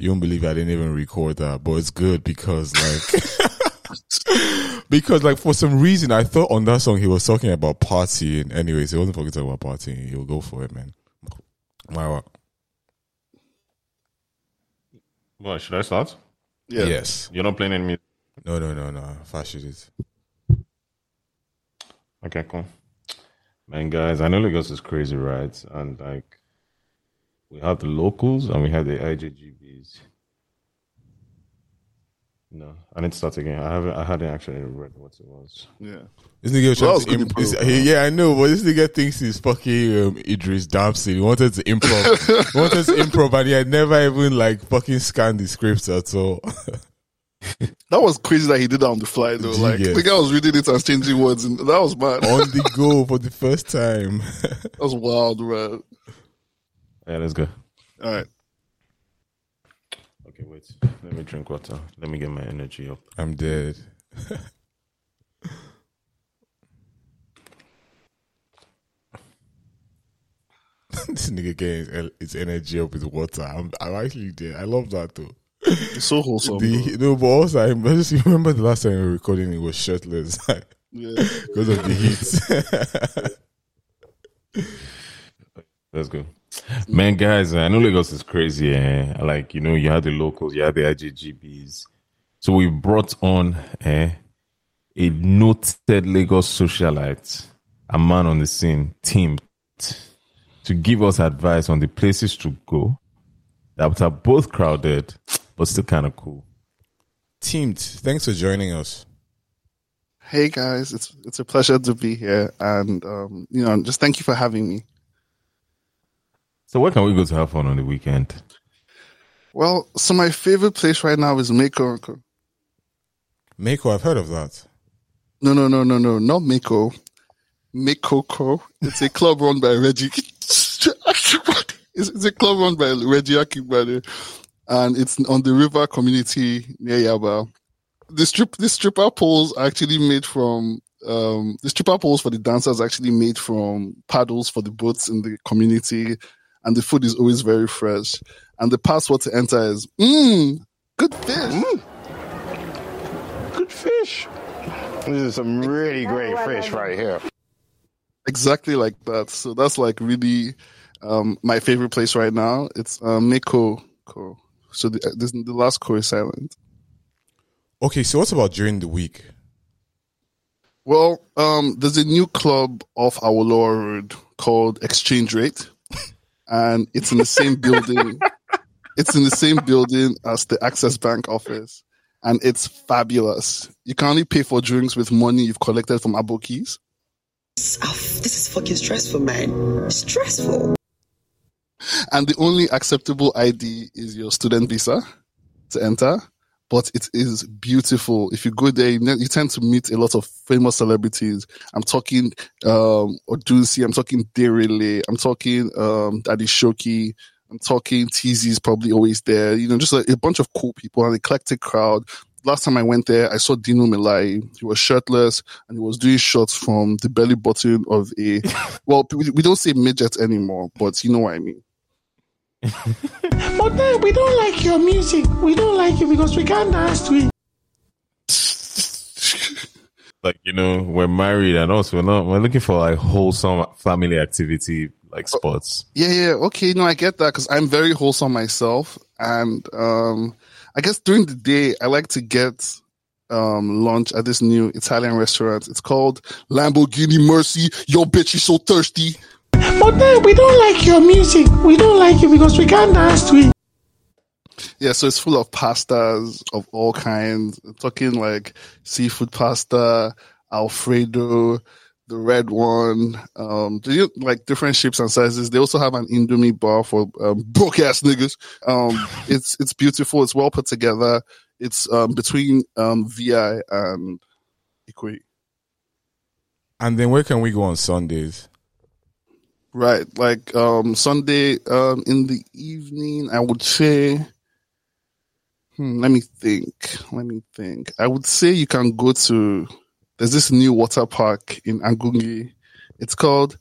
You won't believe I didn't even record that, but it's good because like because like for some reason I thought on that song he was talking about partying. Anyways, he wasn't fucking talking about partying. He'll go for it, man. My What should I start? Yeah. Yes. You're not playing any music. No, no, no, no. Fast shoot it. Okay, cool. Man, guys, I know Lagos is crazy, right? And like, we have the locals and we have the IJGBs. No, I need to start again. I haven't. I hadn't actually read what it was. Yeah. This nigga was Well, trying to imp- good is- improv, he- yeah, I know, but this nigga thinks he's fucking um, Idris Dempsey. He wanted to improv. he wanted to improv, and he had never even like fucking scanned the scripts at all. That was crazy that he did that on the fly though. Like Yeah. the guy was reading it and changing words, and that was mad. On the go for the first time. That was wild, man. Yeah, let's go. All right. Okay, wait. Let me drink water. Let me get my energy up. I'm dead. this nigga getting his, energy up with water. I'm, I'm actually dead. I love that though. It's so wholesome. bro. The, no, but also I just remember the last time we were recording, it was shirtless Yeah. because of the heat. Let's go. Man, guys, I know Lagos is crazy. Eh? Like, you know, you had the locals, you had the IJGBs. So we brought on eh, a noted Lagos socialite, a man on the scene, Tim, to give us advice on the places to go that are both crowded, but still kind of cool. Teamed, thanks for joining us. Hey guys, it's it's a pleasure to be here, and um, you know, just thank you for having me. So where can we go to have fun on the weekend? Well, so my favorite place right now is Mako. Mako, I've heard of that. No, no, no, no, no, not Mako. Makoko. It's a club run by Reggie. it's, it's a club run by Reggie Akibade, and it's on the river community near Yaba. The strip, the stripper poles are actually made from. Um, the stripper poles for the dancers are actually made from paddles for the boats in the community, and the food is always very fresh. And the password to enter is mmm, good fish. Good fish. This is some really great fish right here. exactly like that. So that's like really um, my favorite place right now. It's um, Miko. Ko. So the, uh, this, the last ko is silent. Okay, so what about during the week? Well, um, there's a new club off Awolowo road called Exchange Rate, and it's in the same building. It's in the same building as the Access Bank office, and it's fabulous. You can only pay for drinks with money you've collected from Abokis. This is fucking stressful, man. Stressful. and the only acceptable ID is your student visa to enter. But it is beautiful. If you go there, you, tend to meet a lot of famous celebrities. I'm talking um, Odusi, I'm talking Derele, I'm talking um, Daddy Showkey, I'm talking TZ's probably always there. You know, just a, a bunch of cool people, an eclectic crowd. Last time I went there, I saw Dino Melaye. He was shirtless and he was doing shots from the belly button of a, well, we we don't say midget anymore, but you know what I mean. But then we don't like your music. We don't like it because we can't dance to it. Like, you know, we're married and also we're not, we're looking for like wholesome family activity, like sports. Yeah, yeah, okay, no, I get that because I'm very wholesome myself, and um, I guess during the day I like to get um lunch at this new Italian restaurant. It's called Lamborghini Mercy. Yo, bitch, you so thirsty. But then we don't like your music. We don't like it because we can't dance to it. Yeah, so it's full of pastas of all kinds. I'm talking like seafood pasta, Alfredo, the red one. Um, do you like different shapes and sizes? They also have an Indomie bar for um, broke ass niggas. Um, it's it's beautiful. It's well put together. It's um, between um, VI and Ikate. And then where can we go on Sundays? Right, like um, Sunday um, in the evening, I would say. Hmm, let me think. Let me think. I would say you can go to. There's this new water park in Angungi. It's called.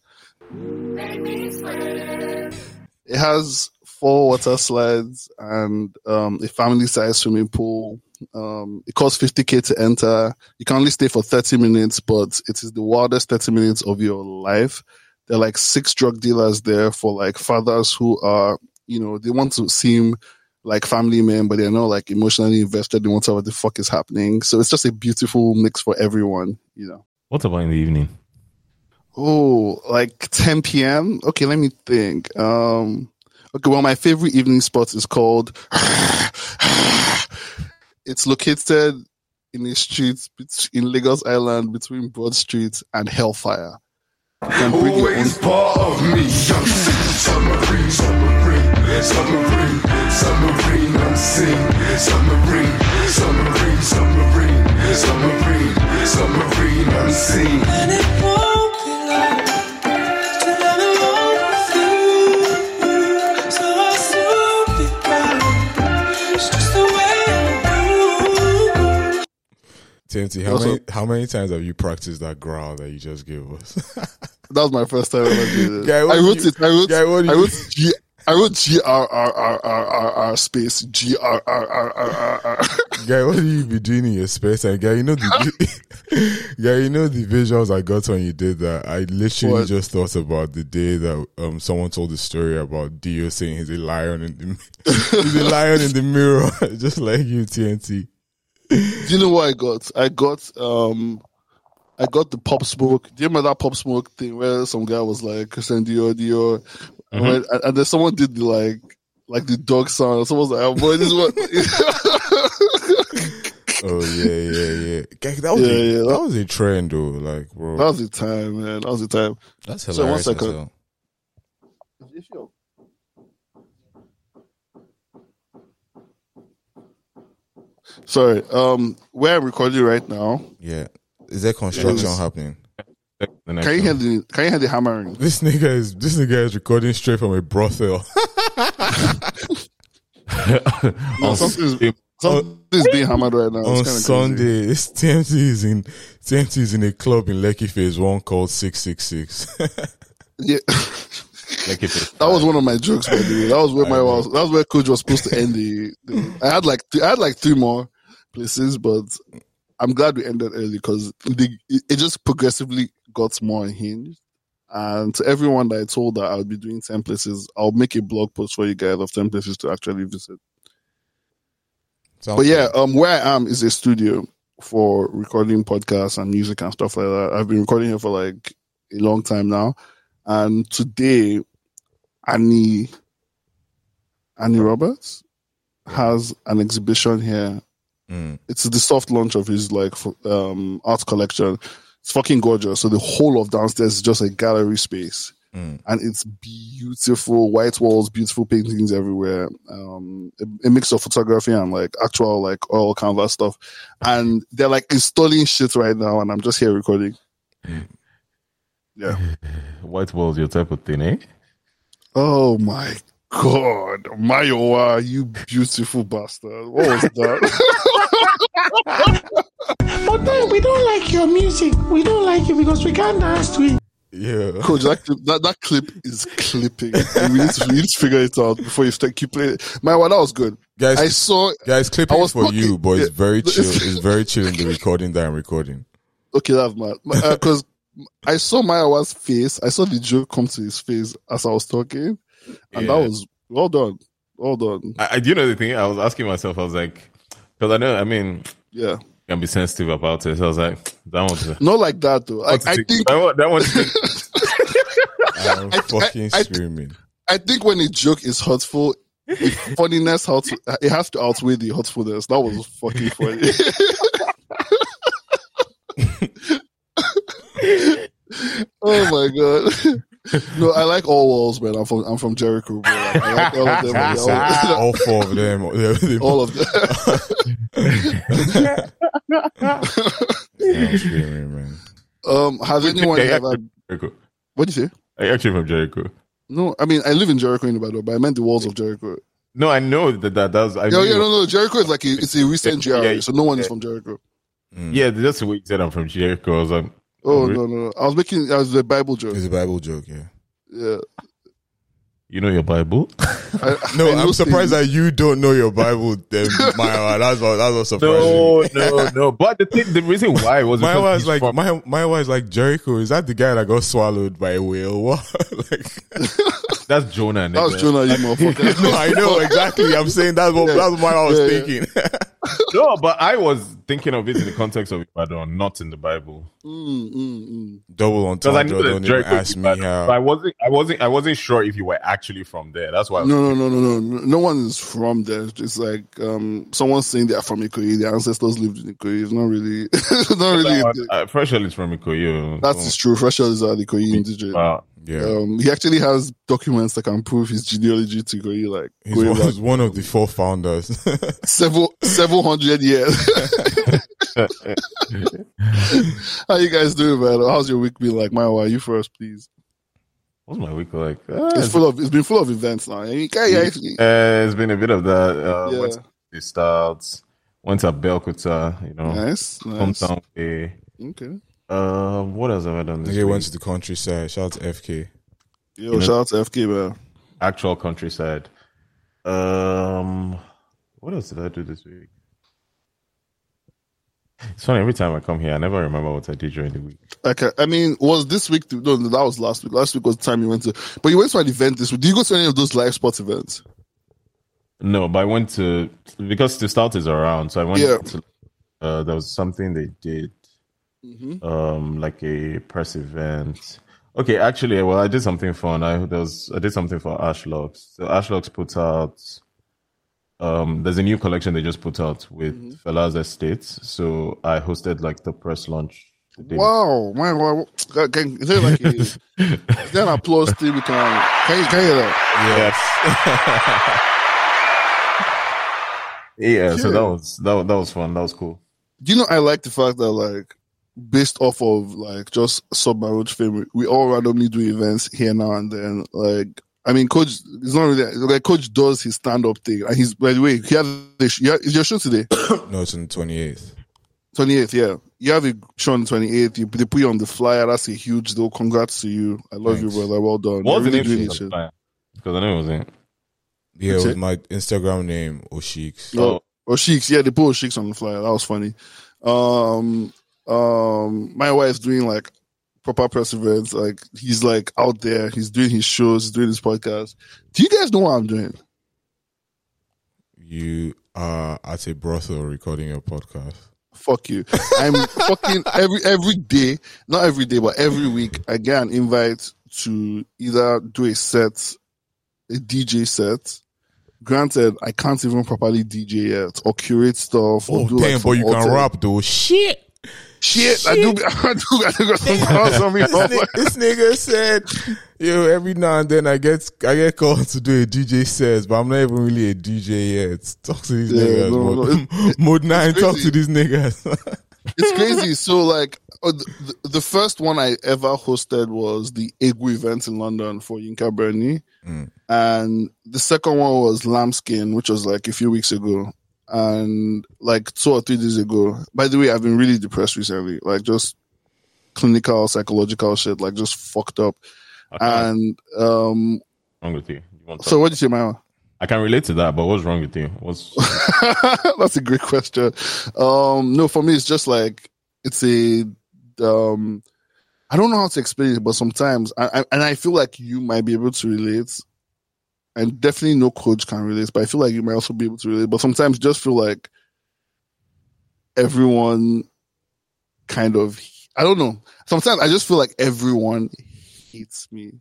It has four water slides and um, a family size swimming pool. Um, it costs 50k to enter. You can only stay for 30 minutes, but it is the wildest 30 minutes of your life. There are like six drug dealers there for like fathers who are, you know, they want to seem like family men, but they're not like emotionally invested They want to know what the fuck is happening. So it's just a beautiful mix for everyone, you know. What about in the evening? Oh, like 10 p.m. Okay, let me think. Um, okay, well, my favorite evening spot is called. it's located in a street in Lagos Island between Broad Street and Hellfire. You can bring your own- part of me. Young submarine, submarine, submarine, submarine, unseen. Submarine, submarine, submarine, submarine, submarine, unseen. And it won't be long till I'm alone with you. So I'll soon be gone. It's just the way I do. TMT, how Also- many how many times have you practiced that growl that you just gave us? That was my first time ever doing it. Guy, I wrote you- it. I wrote. Guy, I wrote G. I wrote G R R R R R R space G R R R R R R. Guy, what do you be doing in your space? And Guy, you know the guy, you know the visuals I got when you did that. I literally What? just thought about the day that um someone told the story about Dio saying he's a lion in the he's a lion in the mirror, just like you, TMT. Do you know what I got? I got um I got the pop smoke. Do you remember that pop smoke thing where some guy was like Christian Dior Dior When- and, and then someone did the like like the dog sound. Someone was like, oh, boy, this is what Oh yeah, yeah, yeah. That was Yeah, a, yeah, that, that- was a trend though. Like, bro, that was the time, man. That was the time. that's so one hilarious. second. Sorry. Um where I'm recording right now, Yeah, is there construction Yes. happening? Can you one. hear the can you hear the hammering? This nigga is this nigga is recording straight from a brothel. No, something's, something's being hammered right now. on It's kinda Sunday, this TMT is in TMT is in a club in Lekki Phase One called Six Six Six. Yeah. Like That was one of my jokes, by the way. That was where my was. That was where Koj was supposed to end the. the I had like th- I had like three more places, but I'm glad we ended early because it, it just progressively got more unhinged. And to everyone that I told that I'll be doing ten places, I'll make a blog post for you guys of ten places to actually visit. Sounds But yeah, um, where I am is a studio for recording podcasts and music and stuff like that. I've been recording here for like a long time now, and today, Annie, Annie Roberts, has an exhibition here. Mm. It's the soft launch of his like um art collection. It's fucking gorgeous. So the whole of downstairs is just a gallery space Mm. and it's beautiful white walls beautiful paintings everywhere um a, a mix of photography and like actual like oil canvas stuff and they're like installing shit right now and i'm just here recording yeah white walls, your type of thing, eh? oh my god mayowa you beautiful bastard what was that But then we don't like your music. We don't like it because we can't dance to it. Yeah. Koj that clip, that, that clip is clipping we need, to, we need to figure it out before you start keep playing it. mayowa that was good Guys, i saw guys, clipping I was for talking- you, but it's very chill. It's very chill in the recording that I'm recording. Okay, that's mad. Because uh, I saw Mayowa's face. I saw the joke come to his face as I was talking, and Yeah. that was well done. Well done. I, I do you know the thing. I was asking myself. I was like, because I know. I mean, Yeah. you can be sensitive about it. So I was like, that one's. Not like that though. Like, I think that one. That one I'm I- fucking I- screaming. I think when a joke is hurtful, the funniness how to, it has to outweigh the hurtfulness. That was fucking funny. oh my god. No, I like all walls, man. I'm from I'm from Jericho, bro. I like all of them. All, All four of them. all of them. I'm screaming, man. Um, has anyone Yeah, yeah. ever? Jericho. What do you say? I actually from Jericho. No, I mean I live in Jericho in the Ibadan, but I meant the walls of Jericho. No, I know that that does. I Yeah, knew- yeah, no, no. Jericho is like a, it's a recent Yeah, GRA, yeah, so no one is from Jericho. Yeah, that's the way you said I'm from Jericho. I was like, Oh no, no, no. I was making I was a Bible joke. It's a Bible joke, yeah. Yeah. You know your Bible? I, No, I I'm surprised things. that you don't know your Bible. Then Maya, that's what that's what surprising. no, no, no. But the thing, the reason why was My because was like from- my my was like Jericho. Is that the guy that got swallowed by a whale? What? like, that's Jonah. That was. Jonah, you motherfucker. no, I know exactly. I'm saying that's what Yeah. that's what I was Yeah, yeah. Thinking. No, but I was thinking of it in the context of Ibadan, not in the Bible. Mm, mm, mm. Double Because I entendre. Don't even ask me how. but I wasn't. I wasn't. I wasn't sure if you were actually from there. That's why. I was No, no, no, no, no. No one is from there. It's like um, someone saying they are from Ikoyi. Their ancestors lived in Ikoyi. It's not really, not really. thinking, uh, Fresh Oil is from Ikoyi. That's is true. Fresh is are the Ikoyi indigenous. Yeah, Um, he actually has documents that can prove his genealogy to Ikoyi, like he's going one, back he's one of the four founders. several several hundred years. How you guys doing, man? How's your week been like? My, why you first, please? what's my week like? Uh, It's full of. It's been full of events now. You can't, you actually- uh, it's been a bit of that. Uh, Yeah. Went to starts. Went to Abeokuta. You know, nice, nice. hometown. Day. Okay. Uh, what else have I done this Nigga week? went to the countryside. Shout out to FK. Yo, know- shout out to FK, man. Actual countryside. Um, what else did I do this week? It's funny every time I come here, I never remember what I did during the week. Okay, I mean, was this week? No, no, that was last week. Last week was the time you went to, but you went to an event this week. Did you go to any of those live sports events? No, but I went to because the start is around, so I went Yeah. to. Uh, there was something they did, um, like a press event. Okay, actually, well, I did something fun. I there was I did something for Ashlocks. So Ashlocks put out. Um, there's a new collection they just put out with Fellas Estate. So I hosted like the press launch. Wow, man, wow. Can, is there like a, is there an applause thing we can? Can you, can hear that? Yes. Yeah, so that was that, was- that was fun. That was cool. Do you know? I like the fact that like, based off of like just sub marriage fame, we all randomly do events here now and then. Like, I mean, Koj is not really like Koj does his stand up thing, and he's by the way, he had the sh- is your show today. no, it's on the 28th. 28th, yeah. You have a show on the 28th. You, they put you on the flyer. That's a huge deal. Congrats to you. I love Thanks. you, brother. Well done. What was You're really doing of it, shit. Because I know it wasn't. Yeah, it was it? my Instagram name, Oshiks. Oh, Sheiks. Yeah, they put Sheiks on the flyer. That was funny. Um, um, my wife's doing like proper press events. Like he's like out there. He's doing his shows. He's doing his podcast. Do you guys know what I'm doing? You are at a brothel recording your podcast. Fuck you. I'm fucking every every day, not every day, but every week. I get an invite to either do a set, a DJ set. Granted, I can't even properly DJ yet or curate stuff. Or Oh, do like damn, some but you can rap though. Shit. Shit, I do. I do. I do got some calls on me. this, nigga, this nigga said, "Yo, every now and then I get I get called to do a DJ set, but I'm not even really a DJ yet. Talk to these Yeah, niggas, no, mode, no, mode nine. Talk to these niggas. it's crazy. So like uh, the, the first one I ever hosted was the Egu event in London for Yinka Bernie. And the second one was Lambskin, which was like a few weeks ago. And like two or three days ago. By the way, I've been really depressed recently. Like just clinical, psychological shit, like just fucked up. And um wrong with you? you so what did you say, Maya? I can relate to that, but what's wrong with you? What's That's a great question. Um, no, for me, it's just like it's a. Um, I don't know how to explain it, but sometimes, I, I, and I feel like you might be able to relate, and definitely no Koj can relate, but I feel like you might also be able to relate. But sometimes, just feel like everyone kind of. I don't know. Sometimes I just feel like everyone hates me,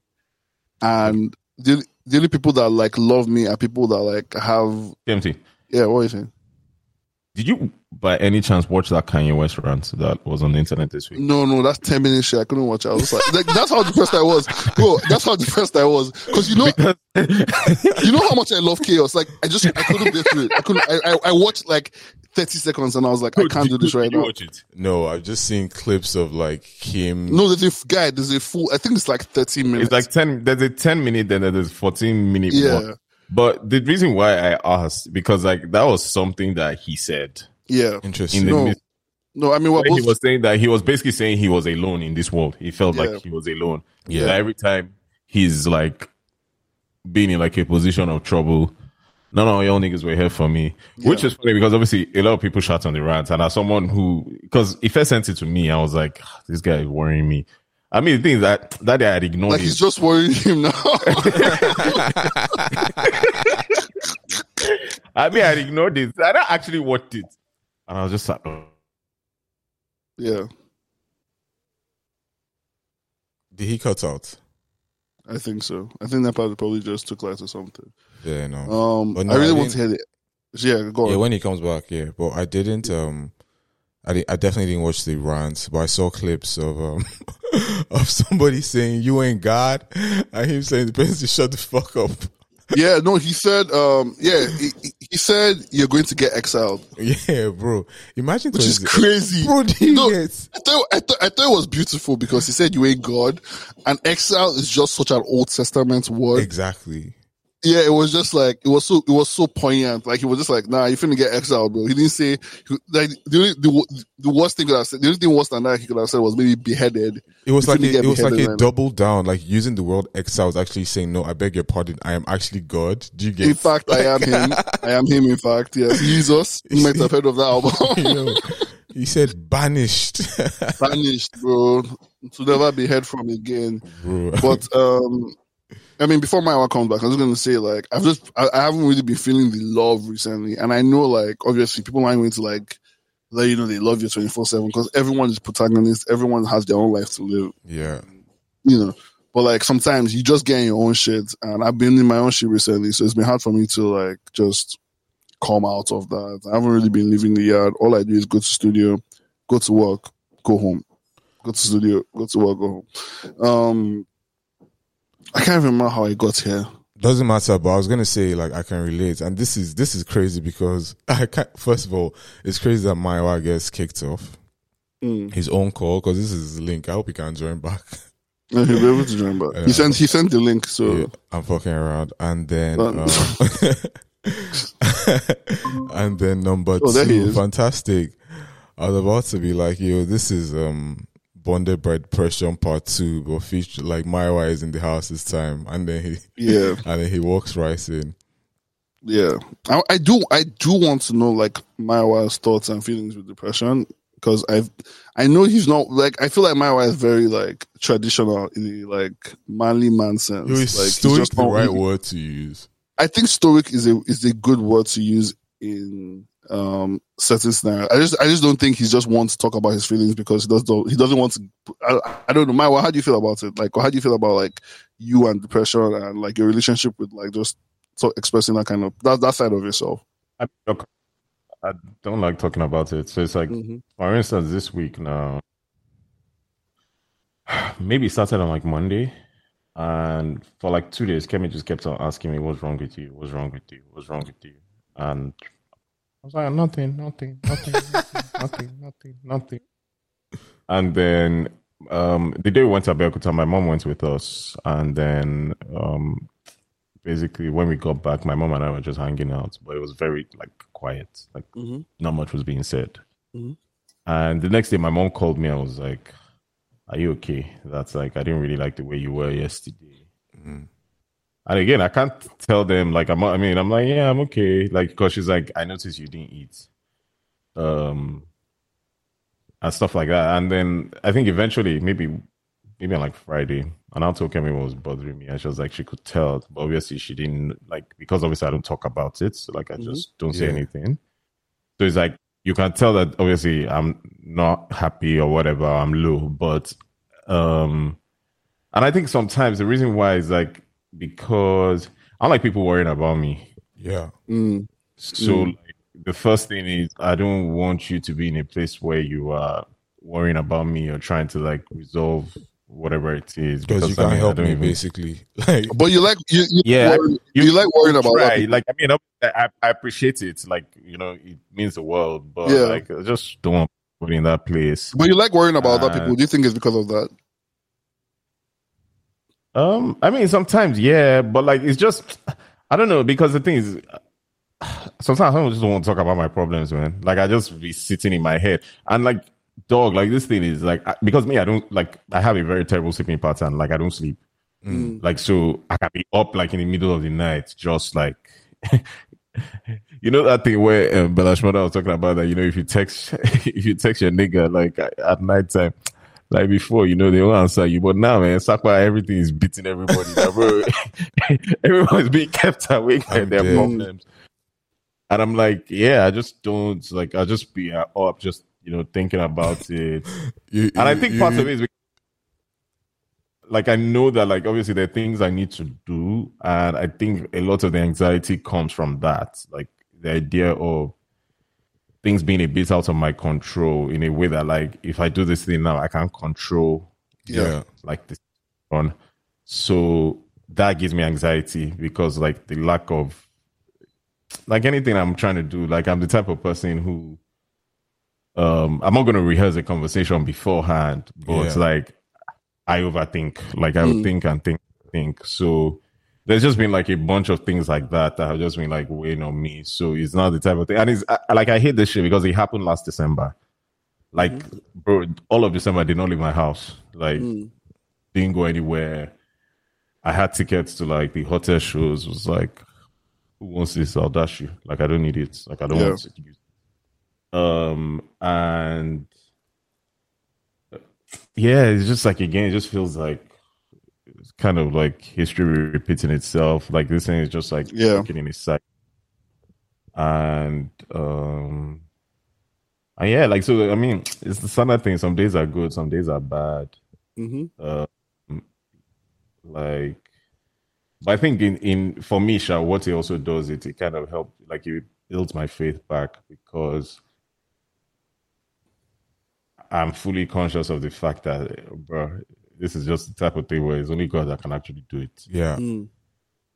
and the the only people that like love me are people that like have. TMT? Yeah, what are you saying? Did you, by any chance, watch that Kanye West rant that was on the internet this week? No, no, that's ten minutes shit. I couldn't watch. it. I was like, like that's how depressed I was, bro. That's how depressed I was because you know, you know how much I love chaos. Like I just I couldn't get through it. I couldn't. I, I, I watched like thirty seconds and I was like, I can't do this right you now. watch it? no, I've just seen clips of like him. No, there's a guy. There's a full. I think it's like thirty minutes. It's like ten. There's a ten minute, then there's fourteen minute. Yeah. one. But the reason why I asked because like that was something that he said yeah. Interesting. the No, midst no. I mean, we're he both. was saying that he was basically saying he was alone in this world. He felt Yeah. like he was alone. Yeah. That every time he's like being in like a position of trouble. No, no, y'all niggas were here for me, which is funny because obviously a lot of people shot on the rant, and as someone who, because if I sent it to me, I was like, "Ah, this guy is worrying me. I mean, the thing is that that day I had ignored Like it. he's just worrying him now. I mean, I had ignored it. I don't actually watched it, and I was just like, oh. yeah, Did he cut out? I think so. I think that part probably just took light or something. Yeah, no. Um, But no, I really I want to hear it. Yeah, go on. Yeah, when he comes back, yeah. But I didn't. Um, I I definitely didn't watch the rant, but I saw clips of um of somebody saying you ain't God, and him saying the person to shut the fuck up. Yeah, no, he said, um, yeah, he, he- said you're going to get exiled, Yeah, bro. Imagine which is crazy. Bro, No, get- I thought, I, thought, I thought it was beautiful because he said you ain't God, and exile is just such an Old Testament word. exactly. Yeah, it was just like it was so it was so poignant. Like he was just like, "Nah, you're finna get exiled, bro." He didn't say like the only, the, the worst thing he could have said. The only thing worse than that he could have said was maybe beheaded. It was You like a, it was like a man. double down, like using the word exile was actually saying, "No, I beg your pardon, I am actually God." Do you get? In fact, I am him. I am him. In fact, yes, Jesus. You might have heard of that album. He said banished, Banished, bro, to never be heard from again. bro. But um, I mean, before my one comes back, I was gonna say like I've just I, I haven't really been feeling the love recently, and I know like obviously people aren't going to like let you know they love you twenty four seven because everyone is protagonist, everyone has their own life to live, yeah, you know. But like sometimes you just get in your own shit, and I've been in my own shit recently, so it's been hard for me to like just come out of that. I haven't really been leaving the yard. All I do is go to studio, go to work, go home, go to studio, go to work, go home. Um, I can't even remember how I got here. doesn't matter. But I was gonna say like I can relate, and this is this is crazy because I can't. First of all, it's crazy that Mayowa gets kicked off Mm. his own call because this is link. I hope he can join back. No, he'll be able to join back. He sent he sent the link, so Yeah, I'm fucking around, and then Um, and then number Oh, two, fantastic. I was about to be like, yo, this is um bonded by depression part two, but feature like Mayowa is in the house this time, and then he yeah, and then he walks right in. yeah. I, I do I do want to know like Mayowa's thoughts and feelings with depression because I've I know he's not like I feel like Maiwa is very like traditional in the like manly man sense. Like is he's stoic the right really- word to use? I think stoic is a is a good word to use in um certain scenarios. I just I just don't think he just wants to talk about his feelings because he doesn't he doesn't want to. I, I don't know, Mayowa. How do you feel about it? Like, how do you feel about like you and depression and like your relationship with like just so expressing that kind of that that side of yourself? I, I don't like talking about it. So it's like, Mhm. for instance, this week now, maybe it started on like Monday, and for like two days, Kemi just kept on asking me, "What's wrong with you? What's wrong with you? What's wrong with you?" And was like, "Nothing, nothing, nothing, nothing, nothing, nothing, nothing." And then um, the day we went to Abeokuta, my mom went with us, and then um, basically when we got back, my mom and I were just hanging out, but it was very like quiet, like Mhm. not much was being said. Mhm. And the next day, my mom called me. I was like, "Are you okay?" That's like I didn't really like the way you were yesterday. And again, I can't tell them like I'm. I mean, I'm like, yeah, I'm okay. Like, cause she's like, I noticed you didn't eat, um, and stuff like that. And then I think eventually, maybe, maybe on like Friday, and I told Kemi what was bothering me, and she was like, she could tell, but obviously she didn't like because obviously I don't talk about it, so like I just don't say Yeah. anything. So it's like you can tell that obviously I'm not happy or whatever, I'm low, but um, and I think sometimes the reason why is like because I like people worrying about me. Yeah, Mm. So like, the first thing is I don't want you to be in a place where you are worrying about me or trying to like resolve whatever it is because you can't mean, help me, even- basically. Like, But you like you, you Yeah, worry- you, like worrying about try. other people. Like I mean, I, I appreciate it. Like you know, it means the world. But Yeah. like, I just don't want to put in that place. But you like worrying about other Uh, people. Do you think it's because of that? Um, I mean, sometimes, yeah, but like, it's just, I don't know, because the thing is, sometimes I just don't want to talk about my problems, man. Like, I just be sitting in my head, and like, dog, like this thing is like, because me, I don't like, I have a very terrible sleeping pattern. Like, I don't sleep. Mm. Like so, I can be up like in the middle of the night, just like. You know that thing where um, Shmurda was talking about that. You know, if you text, if you text your nigga like at night time, like before, you know they won't answer you. But now, man, Sakwa, everything is beating everybody. Bro, everyone's being kept awake and their dead. problems. And I'm like, yeah, I just don't like. I'll just be up, just you know, thinking about it. You- And I you- think part you- of it is because, like I know that like obviously there are things I need to do, and I think a lot of the anxiety comes from that, like the idea of things being a bit out of my control in a way that like if I do this thing now, I can't control Yeah. like this on. So that gives me anxiety because like the lack of like anything I'm trying to do, like I'm the type of person who um I'm not gonna rehearse a conversation beforehand, but Yeah. like I overthink. Like I would think and think think. So there's just been like a bunch of things like that that have just been like weighing on me. So it's not the type of thing. And it's I, like I hate this shit because it happened last December. Like, bro, all of December I did not leave my house. Like, didn't go anywhere. I had tickets to like the hotel shows. It was like, who wants this? I'll dash you. Like, I don't need it. Like, I don't Yeah. want to use. it. Um, and yeah, it's just like again, it just feels like kind of like history repeating itself. Like this thing is just like Yeah. in its cycle. And um and yeah, like so I mean, it's the standard thing. Some days are good, some days are bad. hmm Like but I think in, in for me, Sha, what it also does it it kind of helps like it builds my faith back because I'm fully conscious of the fact that bro, this is just the type of thing where it's only God that can actually do it. Yeah. Mm.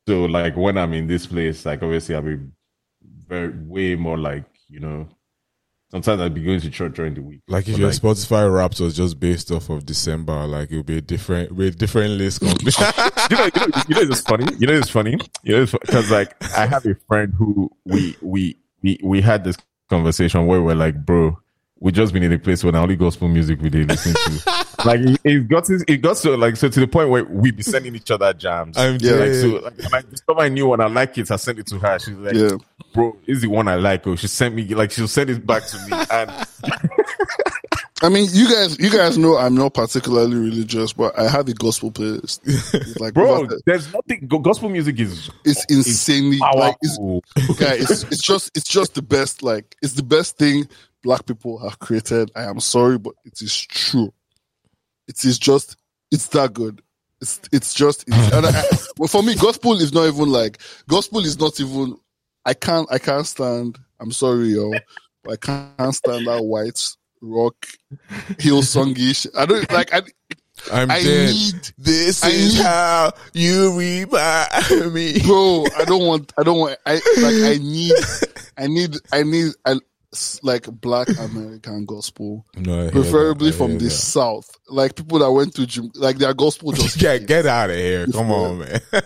So like when I'm in this place, like obviously I'll be very way more like, you know, sometimes I'll be going to church during the week. Like if But, your Spotify Wrapped was just based off of December, like it would be a different, be a different list. completely. you know, you know, you know, it's funny. You know, it's funny. You know, because like I have a friend who we we we we had this conversation where we're like, bro, we just been in a place where only gospel music we did listen to. like it, got to, it got to like so to the point where we be sending each other jams. I'm like dead. so like, I discover a new one, I like it. I send it to her. She's like, Yeah. bro, is the one I like. Oh, she sent me like she'll send it back to me and. I mean, you guys, you guys know I'm not particularly religious, but I have a gospel playlist. It's like, Bro, there's nothing. Gospel music is it's insanely like it's, powerful. guy, it's it's just it's just the best. Like it's the best thing black people have created. I am sorry, but it is true. It is just it's that good. It's it's just it's, and I, well, for me, gospel is not even like gospel is not even. I can't I can't stand. I'm sorry, yo. but I can't stand that white rock hill songish. I don't like. I I'm I dead. need this I is need- how you remind me. bro i don't want i don't want i like i need i need i need I, like black american gospel. No, preferably that, from the that. south. Like people that went to gym like their gospel just Get get out of here! Come on, man.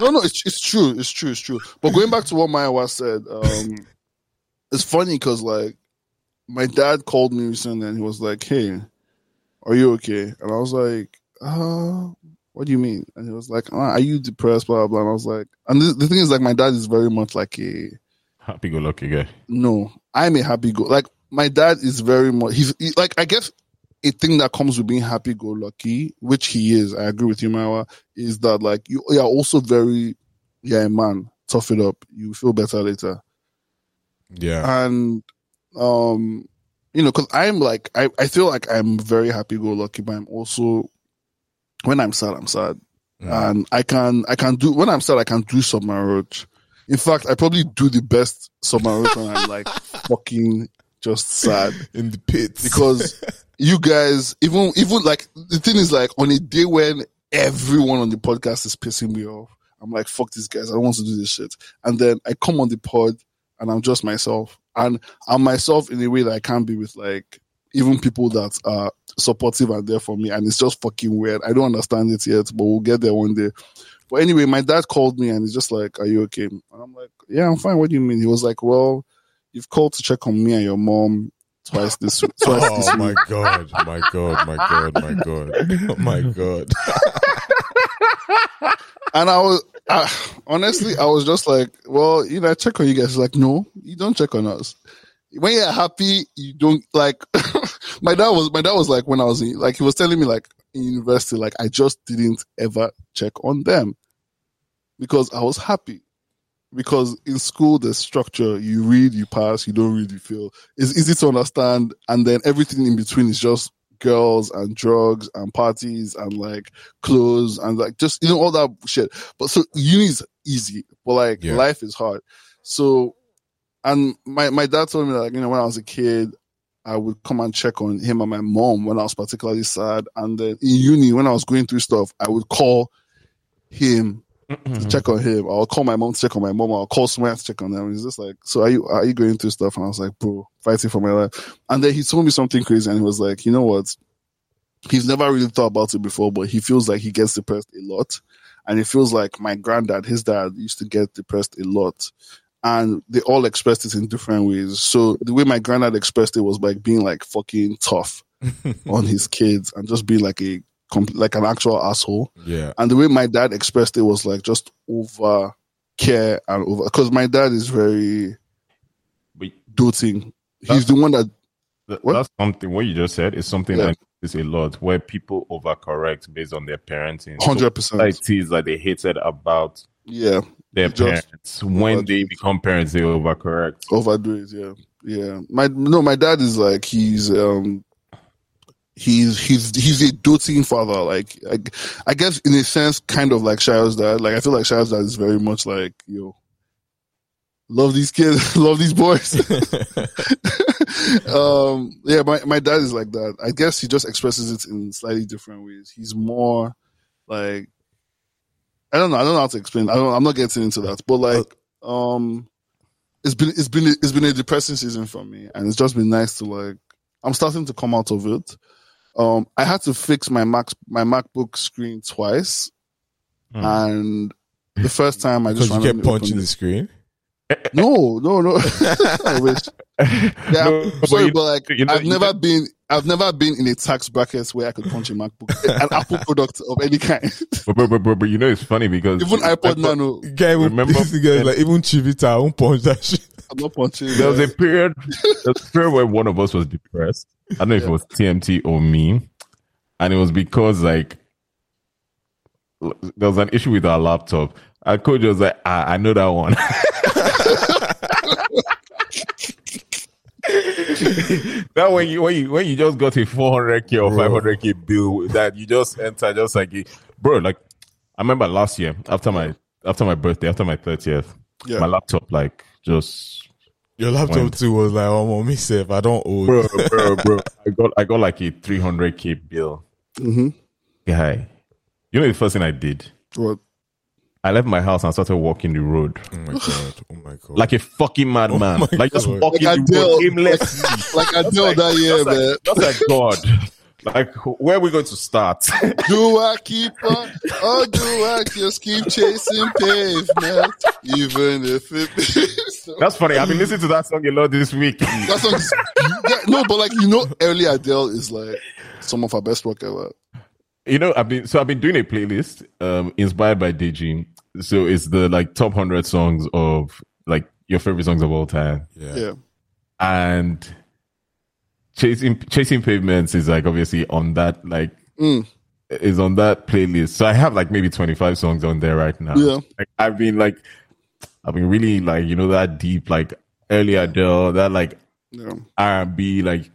no no it's, it's true. It's true. It's true. But going back to what Maya was said um it's funny because like my dad called me recently and he was like hey are you okay? And i was like uh what do you mean? And he was like uh, are you depressed? Blah blah blah. And i was like and the, the thing is like my dad is very much like a Happy go lucky guy. no, I'm a happy go. Like my dad is very much. He's he, like I guess a thing that comes with being happy go lucky, which he is. I agree with you, Mawa. Is that like you, you are also very, yeah, man. Tough it up. You feel better later. Yeah, And um, you know, because I'm like I I feel like I'm very happy go lucky, but I'm also when I'm sad, I'm sad, and I can I can do when I'm sad, I can do summer roach. In fact, I probably do the best when I'm like fucking just sad. In the pits. Because you guys even even like the thing is like on a day when everyone on the podcast is pissing me off, I'm like fuck these guys, I don't want to do this shit, and then I come on the pod and I'm just myself, and I'm myself in a way that I can't be with like even people that are supportive and there for me, and it's just fucking weird. I don't understand it yet, but we'll get there one day. But anyway, my dad called me and he's just like, "Are you okay?" And I'm like, "Yeah, I'm fine." What do you mean? He was like, "Well, you've called to check on me and your mom twice this oh twice this Oh week." my god! My god! My god! My god! Oh my god! and I was I, honestly, I was just like, well, you know, I check on you guys. He's like, no, you don't check on us. When you're happy, you don't like. my dad was my dad was like when I was in like he was telling me like in university like I just didn't ever check on them because I was happy. Because in school, the structure you read, you pass, you don't really feel it's easy to understand, and then everything in between is just girls and drugs and parties and like clothes and like just you know all that shit. But so uni is easy, but like Yeah. life is hard. So, and my my dad told me like you know when I was a kid, I would come and check on him and my mom when I was particularly sad, and then in uni when I was going through stuff, I would call him to check on him. I'll call my mom to check on my mom. I'll call someone to check on them. He's just like, so are you are you going through stuff? And I was like, bro, fighting for my life. And then he told me something crazy, and he was like, you know what? He's never really thought about it before, but he feels like he gets depressed a lot, and he feels like my granddad, his dad, used to get depressed a lot. And they all expressed it in different ways. So the way my granddad expressed it was like being like fucking tough on his kids and just being like a compl- like an actual asshole. Yeah. And the way my dad expressed it was like just over care and over because my dad is very But doting. He's the one that th- What? that's something what you just said is something Yeah. I notice a lot where people overcorrect based on their parenting. Hundred percent. society is like they hated about Yeah, their just parents. When they become parents, they overcorrect. overdo it. Yeah, yeah. My no, my dad is like he's um he's he's he's a doting father. Like I, I guess in a sense, kind of like Shire's dad. Like I feel like Shire's dad is very much like yo. Love these kids, love these boys. um, yeah, my, my dad is like that. I guess he just expresses it in slightly different ways. He's more like I don't know. I don't know how to explain. I don't. I'm not getting into that. But like, um, it's been it's been it's been a depressing season for me, and it's just been nice to like. I'm starting to come out of it. Um, I had to fix my Mac my MacBook screen twice, Hmm. and the first time I just you kept punching the screen. No, no, no. I wish. Yeah, No, I'm but sorry, you- but like you know- I've never know- been, I've never been in a tax bracket where I could punch a MacBook, an Apple product of any kind, But, but, but, but, but you know it's funny because even iPod Nano. Guy will Remember- this guy like even Chivita I won't punch that shit. I'm not punching. there was a period there was a period where one of us was depressed. I don't know if it was TMT or me. And it was because like there was an issue with our laptop. Our Koj was like, ah, I know that one. that when you when you when you just got a 400k or Bro. 500k bill that you just enter just like bro like I remember last year after my after my birthday after my 30th Yeah. my laptop like just Your laptop When- too was like, oh, mommy safe. I don't owe. bro, bro, bro. I got I got like a 300k bill. hmm Guy, you know the first thing I did? What? I left my house and started walking the road Oh my god. Oh my god. like a fucking madman. my like just walking Like the road Adele. aimlessly. Like I did that year, just like, man. just like God. Like where are we going to start? Do I keep on, or do I just keep chasing pavement, even if it? That's funny. I've been listening to that song a lot this week. That song is, yeah, no, but like you know, early Adele is like some of her best work ever. You know, I've been so I've been doing a playlist um inspired by Digi. So it's the like top hundred songs of like your favorite songs of all time. yeah. Yeah, And chasing chasing pavements is like obviously on that like Mm. is on that playlist. So I have like maybe twenty five songs on there right now. Yeah. Like I've been like I've been really like, you know, that deep like early Adele, that like yeah. R and B like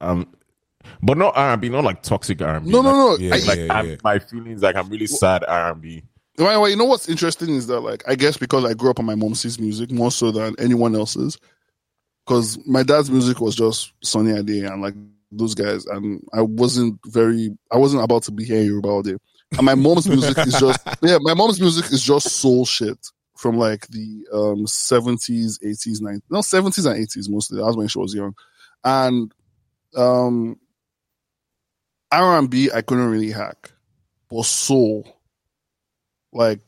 um but not R and B, not like toxic R and B. No, no, no. Yeah, I, like yeah, yeah. my feelings like I'm really sad R and B. Why, why, you know what's interesting is that like I guess because I grew up on my mom's music more so than anyone else's. Because my dad's music was just Sunny Ade and like those guys, and I wasn't very, I wasn't about to be here Yoruba all day. And my mom's music is just, yeah, my mom's music is just soul shit from like the um seventies, eighties, nineties, no seventies and eighties mostly. That was when she was young, and um R and B I couldn't really hack, but soul like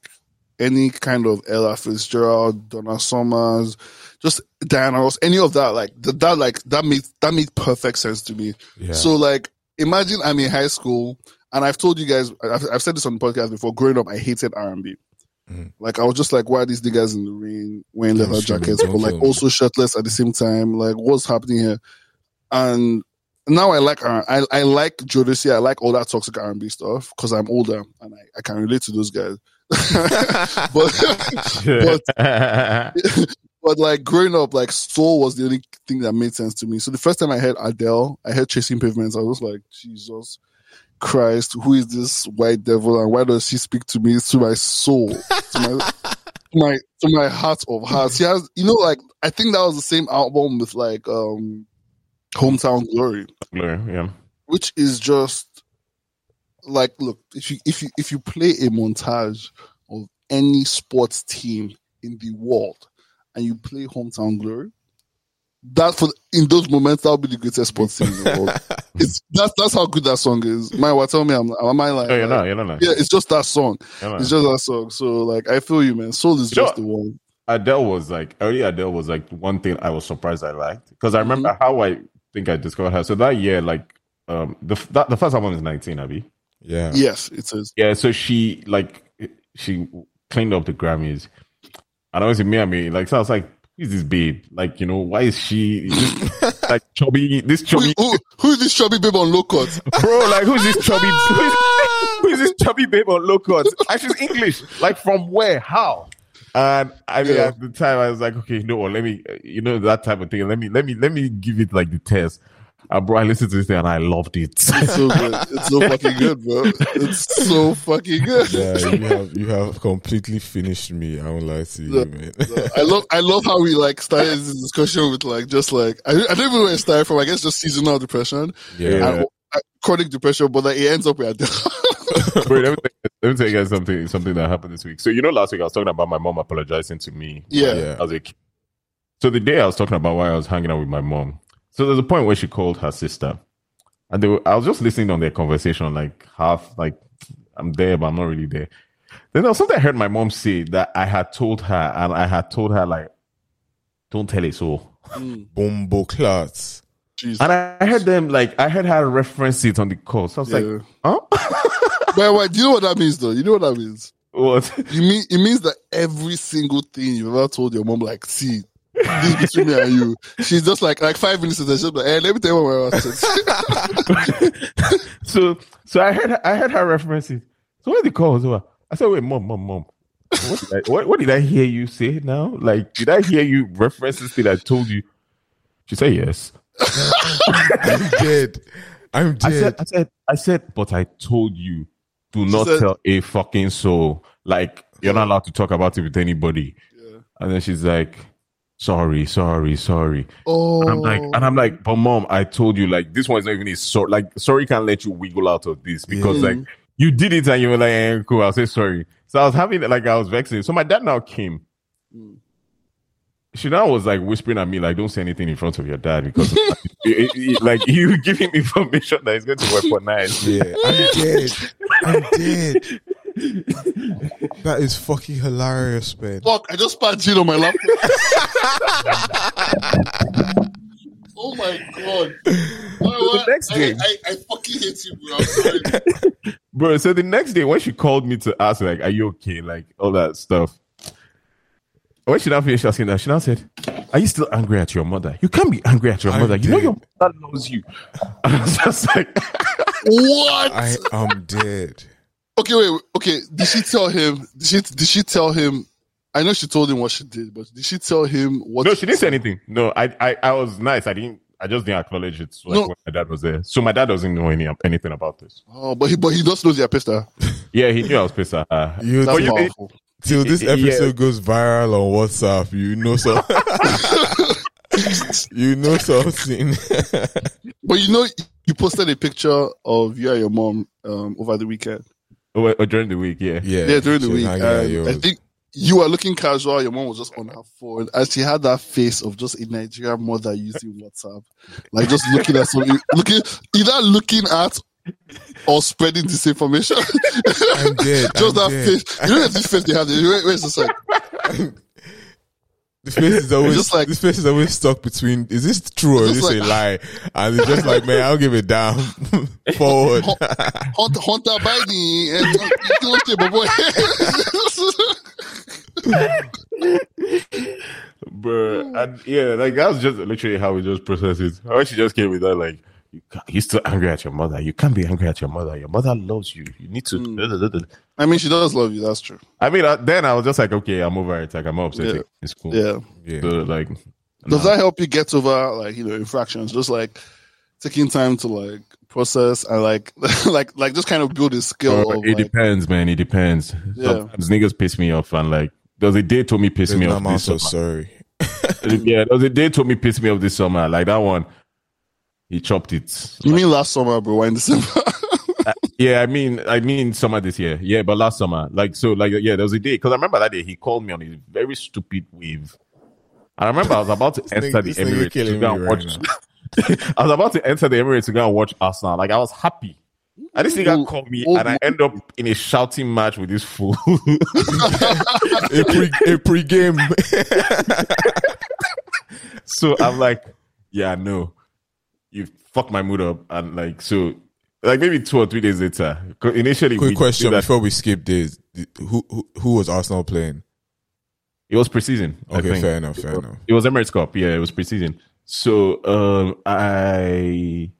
any kind of Ella Fitzgerald, Donna Summers, just Diana Ross, any of that, like that, that like that made that made perfect sense to me. Yeah. So like imagine I'm in high school And I've told you guys, I've, I've said this on the podcast before. Growing up, I hated R and B. Mm. Like I was just like, why are these niggas in the rain wearing leather Don't kill me, jackets, but like also shirtless at the same time? Like, what's happening here? And now I like R- I I like Jodeci. I like all that toxic R and B stuff because I'm older and I, I can relate to those guys. but but but like growing up, like soul was the only thing that made sense to me. So the first time I heard Adele, I heard Chasing Pavements. I was like, Jesus Christ, who is this white devil, and why does she speak to me to my soul, to my to my to my heart of hearts? She has, you know, like I think that was the same album with like um Hometown Glory yeah. which is just like look if you if you if you play a montage of any sports team in the world and you play hometown glory that for in those moments that'll be the greatest sports team in the world it's that's that's how good that song is my what tell me i'm am i like No, you're not. You're not. yeah it's just that song You're not. it's just that song so like i feel you man soul is You know- just the one Adele was like early Adele was like one thing I was surprised I liked because I remember Mm-hmm. how I think I discovered her. So that year, like um the that, the first album is nineteen, Abby. Yeah. yes it is Yeah, so she like she cleaned up the Grammys. And obviously me and me, like so I was like, who's this babe? Like, you know, why is she this, like chubby this chubby who, who is this chubby babe on low cut bro, like who's this chubby who is, who is this chubby babe on low cut? And she's English. Like from where? How? And I mean, Yeah. at the time, I was like, okay, you know what? Let me, you know, that type of thing. Let me, let me, let me give it like the test. Uh, bro, I listened to this thing and I loved it. it's so good it's so fucking good bro it's so fucking good Yeah, you have you have completely finished me. I won't lie to you, Yeah. man. I love I love how we like started this discussion with like just like I, I don't even know where it started from. I guess just seasonal depression yeah. and uh, chronic depression, but like it ends up with Bro, let me, tell- let me tell you guys something, something that happened this week. So, you know, last week I was talking about my mom apologizing to me. yeah. Yeah. as a kid. So the day I was talking about why I was hanging out with my mom. So there's a point where she called her sister, and they were, I was just listening on their conversation, like half, like I'm there, but I'm not really there. Then there was something I heard my mom say that I had told her, and I had told her like, "Don't tell it so." Mm. Bombo clats. Jesus. And I I heard them like I heard her reference it on the call. So I was Yeah. like, "Huh? But wait, do you know what that means though? You know what that means? what?" You mean it means that every single thing you've ever told your mom, like, see, this between me and you. She's just like like five minutes and she's like, hey, let me tell you what I was so so I heard I heard her references. it. So when the call was over, I said, "Wait, mom, mom, mom." What did, I, what, what did I hear you say now? Like, did I hear you reference this thing I told you? She said yes. I'm dead. I'm I dead. said, I said, I said, but I told you, do not said- tell a fucking soul. Like, you're not allowed to talk about it with anybody. And then she's like, sorry, sorry, sorry. Oh And I'm like, and I'm like, but mom, I told you, like, this one's not even a sorry. Like, sorry can't let you wiggle out of this because, like, you did it and you were like, eh, cool, I'll say sorry. So I was having, like, I was vexing. So my dad now came. She now was like whispering at me, like, don't say anything in front of your dad because, it- it- it- like, you give him information that he's going to work for weaponize. yeah, I'm dead. I'm dead. That is fucking hilarious, man. fuck, I just spat gin on my laptop. oh my god. the next I, day- I, I fucking hate you, bro. I'm sorry. Bro, so the next day when she called me to ask, like, are you okay? Like, all that stuff. When she now finished asking that, she now said, Are you still angry at your mother? You can't be angry at your I'm mother. You know your mother loves you. I was just like, what? I um, am dead. Okay, wait, wait, okay. Did she tell him? Did she? Did she tell him? I know she told him what she did, but did she tell him what? No, she didn't say anything. No, I, I, I was nice. I didn't, I just didn't acknowledge it like, No. when my dad was there. So my dad doesn't know any, anything about this. Oh, but he, but he just knows you're pissed at. Yeah, he knew I was pissed at her. You That's you- till this Yeah. episode goes viral on WhatsApp, you know so. you know something. But you know, you posted a picture of you and your mom um, over the weekend. Oh, or during the week, yeah. yeah, Yeah, during the week. hanging out And I think you were looking casual. Your mom was just on her phone, and she had that face of just a Nigerian mother using WhatsApp, like just looking at something, looking either looking at or spreading disinformation. I'm dead. just I'm that dead. face. You know that this face they have. Where, where's the like? This face is always Just like- this face is always stuck between. Is this true or is Just this a lie? And it's just like, man, I'll give it down forward. Hunter, Hunter Biden and don't my boy. Bro, and yeah, like that's just literally how we just process it. How she just came with that, like, you can't, you're still angry at your mother. You can't be angry at your mother. Your mother loves you. You need to. Hmm. I mean, she does love you. That's true. I mean, uh, then I was just like, okay, I'm over it. Like, I'm not upset. Yeah. It's cool. Yeah. Yeah. So, like, Does that help you get over like you know infractions? Just like taking time to like process and like like like just kind of build a skill. Uh, of, it like, depends, man. It depends. Yeah. Sometimes niggas piss me off, and like, there's a day told me piss me off. I'm This also summer. sorry. yeah, there was a day told me piss me off this summer. Like that one, he chopped it. you mean last summer, bro? Why in December? Uh, yeah, I mean, I mean summer this year. Yeah, but last summer, like so, like yeah, there was a day because I remember that day he called me on his very stupid wave. I remember I was about to enter the Emirates to go and right watch. I was about to enter the Emirates to go and watch Arsenal. Like I was happy. And this nigga called me, and I end up in a shouting match with this fool. A pre a pre-game. so I'm like, yeah, no, you fucked my mood up, and like so, like maybe two or three days later. Initially, Quick question before we skip this: Who who, who was Arsenal playing? It was preseason. Okay, fair enough, fair enough. It was Emirates Cup. Yeah, it was preseason. So um, I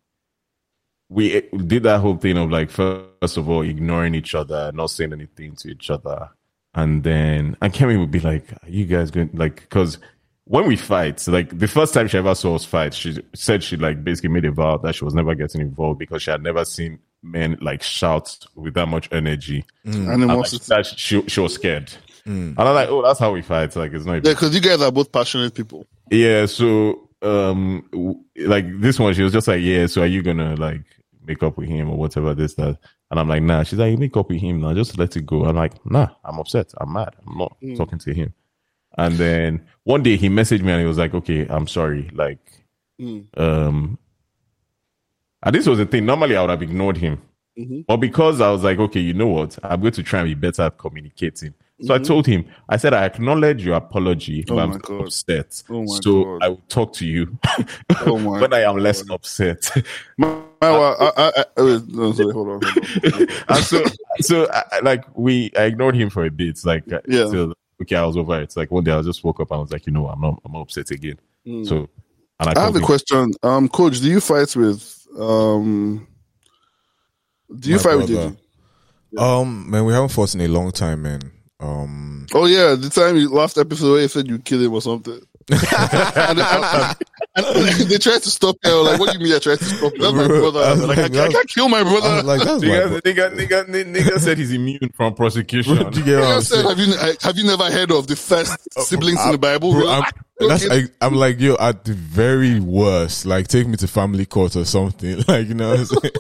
we did that whole thing of like first of all ignoring each other, not saying anything to each other, and then and Kemi would be like, "Are you guys going like?" Because when we fight, like the first time she ever saw us fight, she said she like basically made a vow that she was never getting involved because she had never seen men like shout with that much energy. Mm. And, like, Animosity. that she she was scared. Mm. And I'm like, oh, that's how we fight. Like, it's not. a Yeah, because you guys are both passionate people. yeah, so um w- like this one she was just like, Yeah, so are you gonna like make up with him or whatever this, that? And I'm like, nah. She's like, you make up with him now, just let it go. I'm like, nah, I'm upset. I'm mad. I'm not mm. talking to him. And then one day he messaged me and he was like, Okay, I'm sorry. Like um and this was the thing. Normally I would have ignored him. But because I was like, okay, you know what? I'm going to try and be better at communicating. So I told him, I said, I acknowledge your apology, but Oh I'm God. upset. Oh so God. I will talk to you Oh when I am less upset. My, my, I, I, I, I, no, sorry, hold on, hold on. so, so like we, I ignored him for a bit. Like, uh, Yeah. till- okay, I was over it. Like one day I just woke up and I was like, you know, I'm not, I'm not upset again. So, and I, I have a question. Um, Koj, do you fight with um? Do you My fight with brother. JJ? Um, man, we haven't fought in a long time, man. Um, Oh yeah, the time you last episode where you said you kill him or something. And, and- and- and they tried to stop you. Like, what do you mean I tried to stop you? That's my brother. I I was was like, like, I, can't, I can't kill my brother. I like, that's my nigga, bro- nigga, nigga, nigga, nigga said he's immune from prosecution. Do you get what I I'm said, have you have you never heard of the first oh, siblings in the Bible? Bro, I'm, like, that's, okay. I, I'm like, yo, at the very worst, like, take me to family court or something. Like, you know what I'm saying?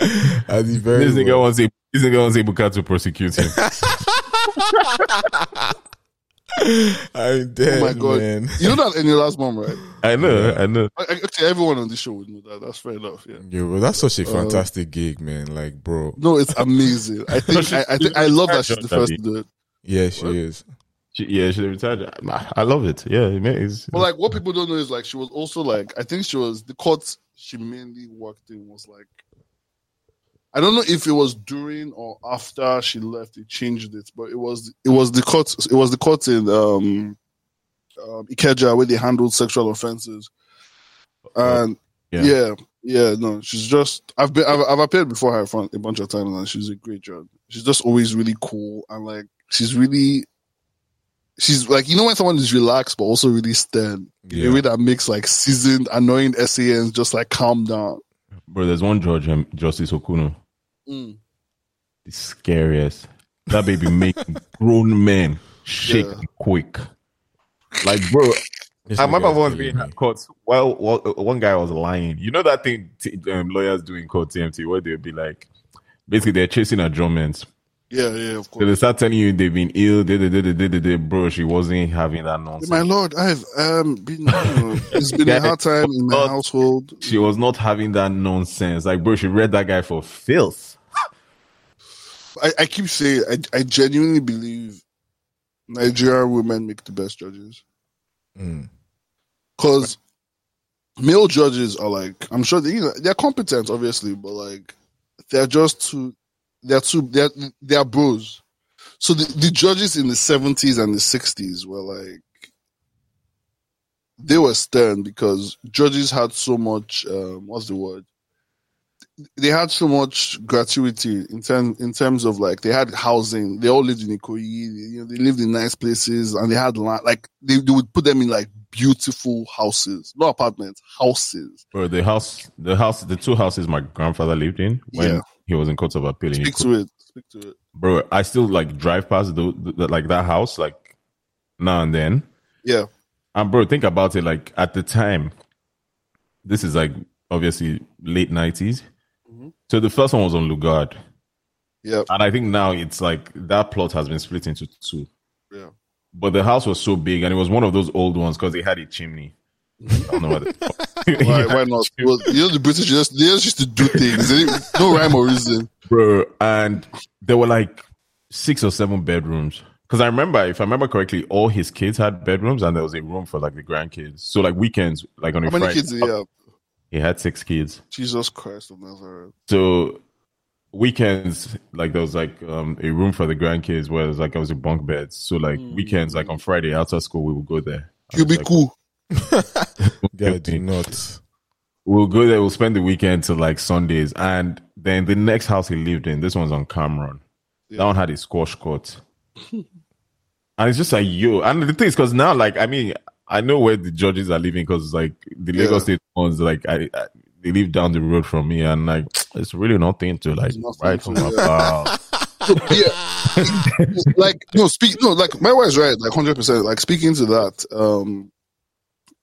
at the very This nigga worst. wants a this nigga wants Ibuka to prosecute him. I'm dead, oh my god, man. you know that in your last mom, right? I know, I know. I- I- Actually, everyone on the show would know that. That's fair enough. Yeah. Yo, bro, that's such a Uh, fantastic gig, man. Like, bro. No, it's amazing. I think I, I think I love that she's the first to do it. Yeah, she is. She, yeah, she retired. I, I love it. Yeah, it makes. But like, what people don't know is like she was also like I think she was the court she mainly worked in was like I don't know if it was during or after she left. It changed it, but it was it was the court. It was the court in um, um Ikeja where they handled sexual offenses, and Yeah. yeah. yeah, no, she's just I've been I've, I've appeared before her front a bunch of times, and she's a great judge. She's just always really cool and like she's really. She's like you know when someone is relaxed but also really stern in Yeah. a way that makes like seasoned, annoying SANs just like calm down. Bro, there's one judge, um, Justice Okuno, Mm. the scariest. That baby making grown men shake Yeah. quick. Like, bro, This I remember nigga is once being me. at court. Well, one one guy was lying. You know that thing t- um, lawyers do in court TMT where they'll be like, basically they're chasing adjournments. Yeah, yeah, of So course. they start telling you they've been ill. Da, da, da, da, da. Bro, she wasn't having that nonsense. My lord, I've um been. Know, it's been a hard time in my household. She was not having that nonsense. Like, bro, she read that guy for filth. I, I keep saying I, I genuinely believe Nigerian women make the best judges. Because male judges are like, I'm sure they, they're competent, obviously, but like they're just too, they're too, they're they're bros. So the, the judges in the 70s and the 60s were like, they were stern because judges had so much, um, what's the word? They had so much gratuity in terms in terms of like they had housing. They all lived in Ikoyi. You know, they lived in nice places and they had land. Like they, they would put them in like beautiful houses, not apartments, houses. Bro, the house, the house, the two houses my grandfather lived in when Yeah. He was in Court of Appeal. Speak to it. Speak to it. Bro, I still like drive past the, the like that house like now and then. Yeah. And bro, think about it. Like at the time, this is like obviously late 90s Mm-hmm. So the first one was on Lugard, Yeah. and I think now it's like that plot has been split into two. Yeah. But the house was so big, and it was one of those old ones because it had a chimney. I don't know what the- Why, why not? Well, you know, the British just they just used to do things. They no rhyme or reason. bro. And there were like six or seven bedrooms. Because I remember, if I remember correctly, all his kids had bedrooms, and there was a room for like the grandkids. So like weekends, like on a How many Friday, kids do you have? he had six kids. Jesus Christ of Nazareth. So weekends, like there was like um, a room for the grandkids where it was like I was a bunk beds. So like weekends, like on Friday after school, we would go there. You be Guy, do not. We'll go there. We'll spend the weekend till like Sundays, and then the next house he lived in, this one's on Cameron. That one had a squash court, and it's just like yo. And the thing is, because now, like, I mean, I know where the judges are living because like the Lagos Yeah. State ones, like I, I they live down the road from me, and like it's really nothing to like nothing to- from yeah. yeah, like no, speak no, like Mayowa's right, like hundred percent. Like speaking to that, um,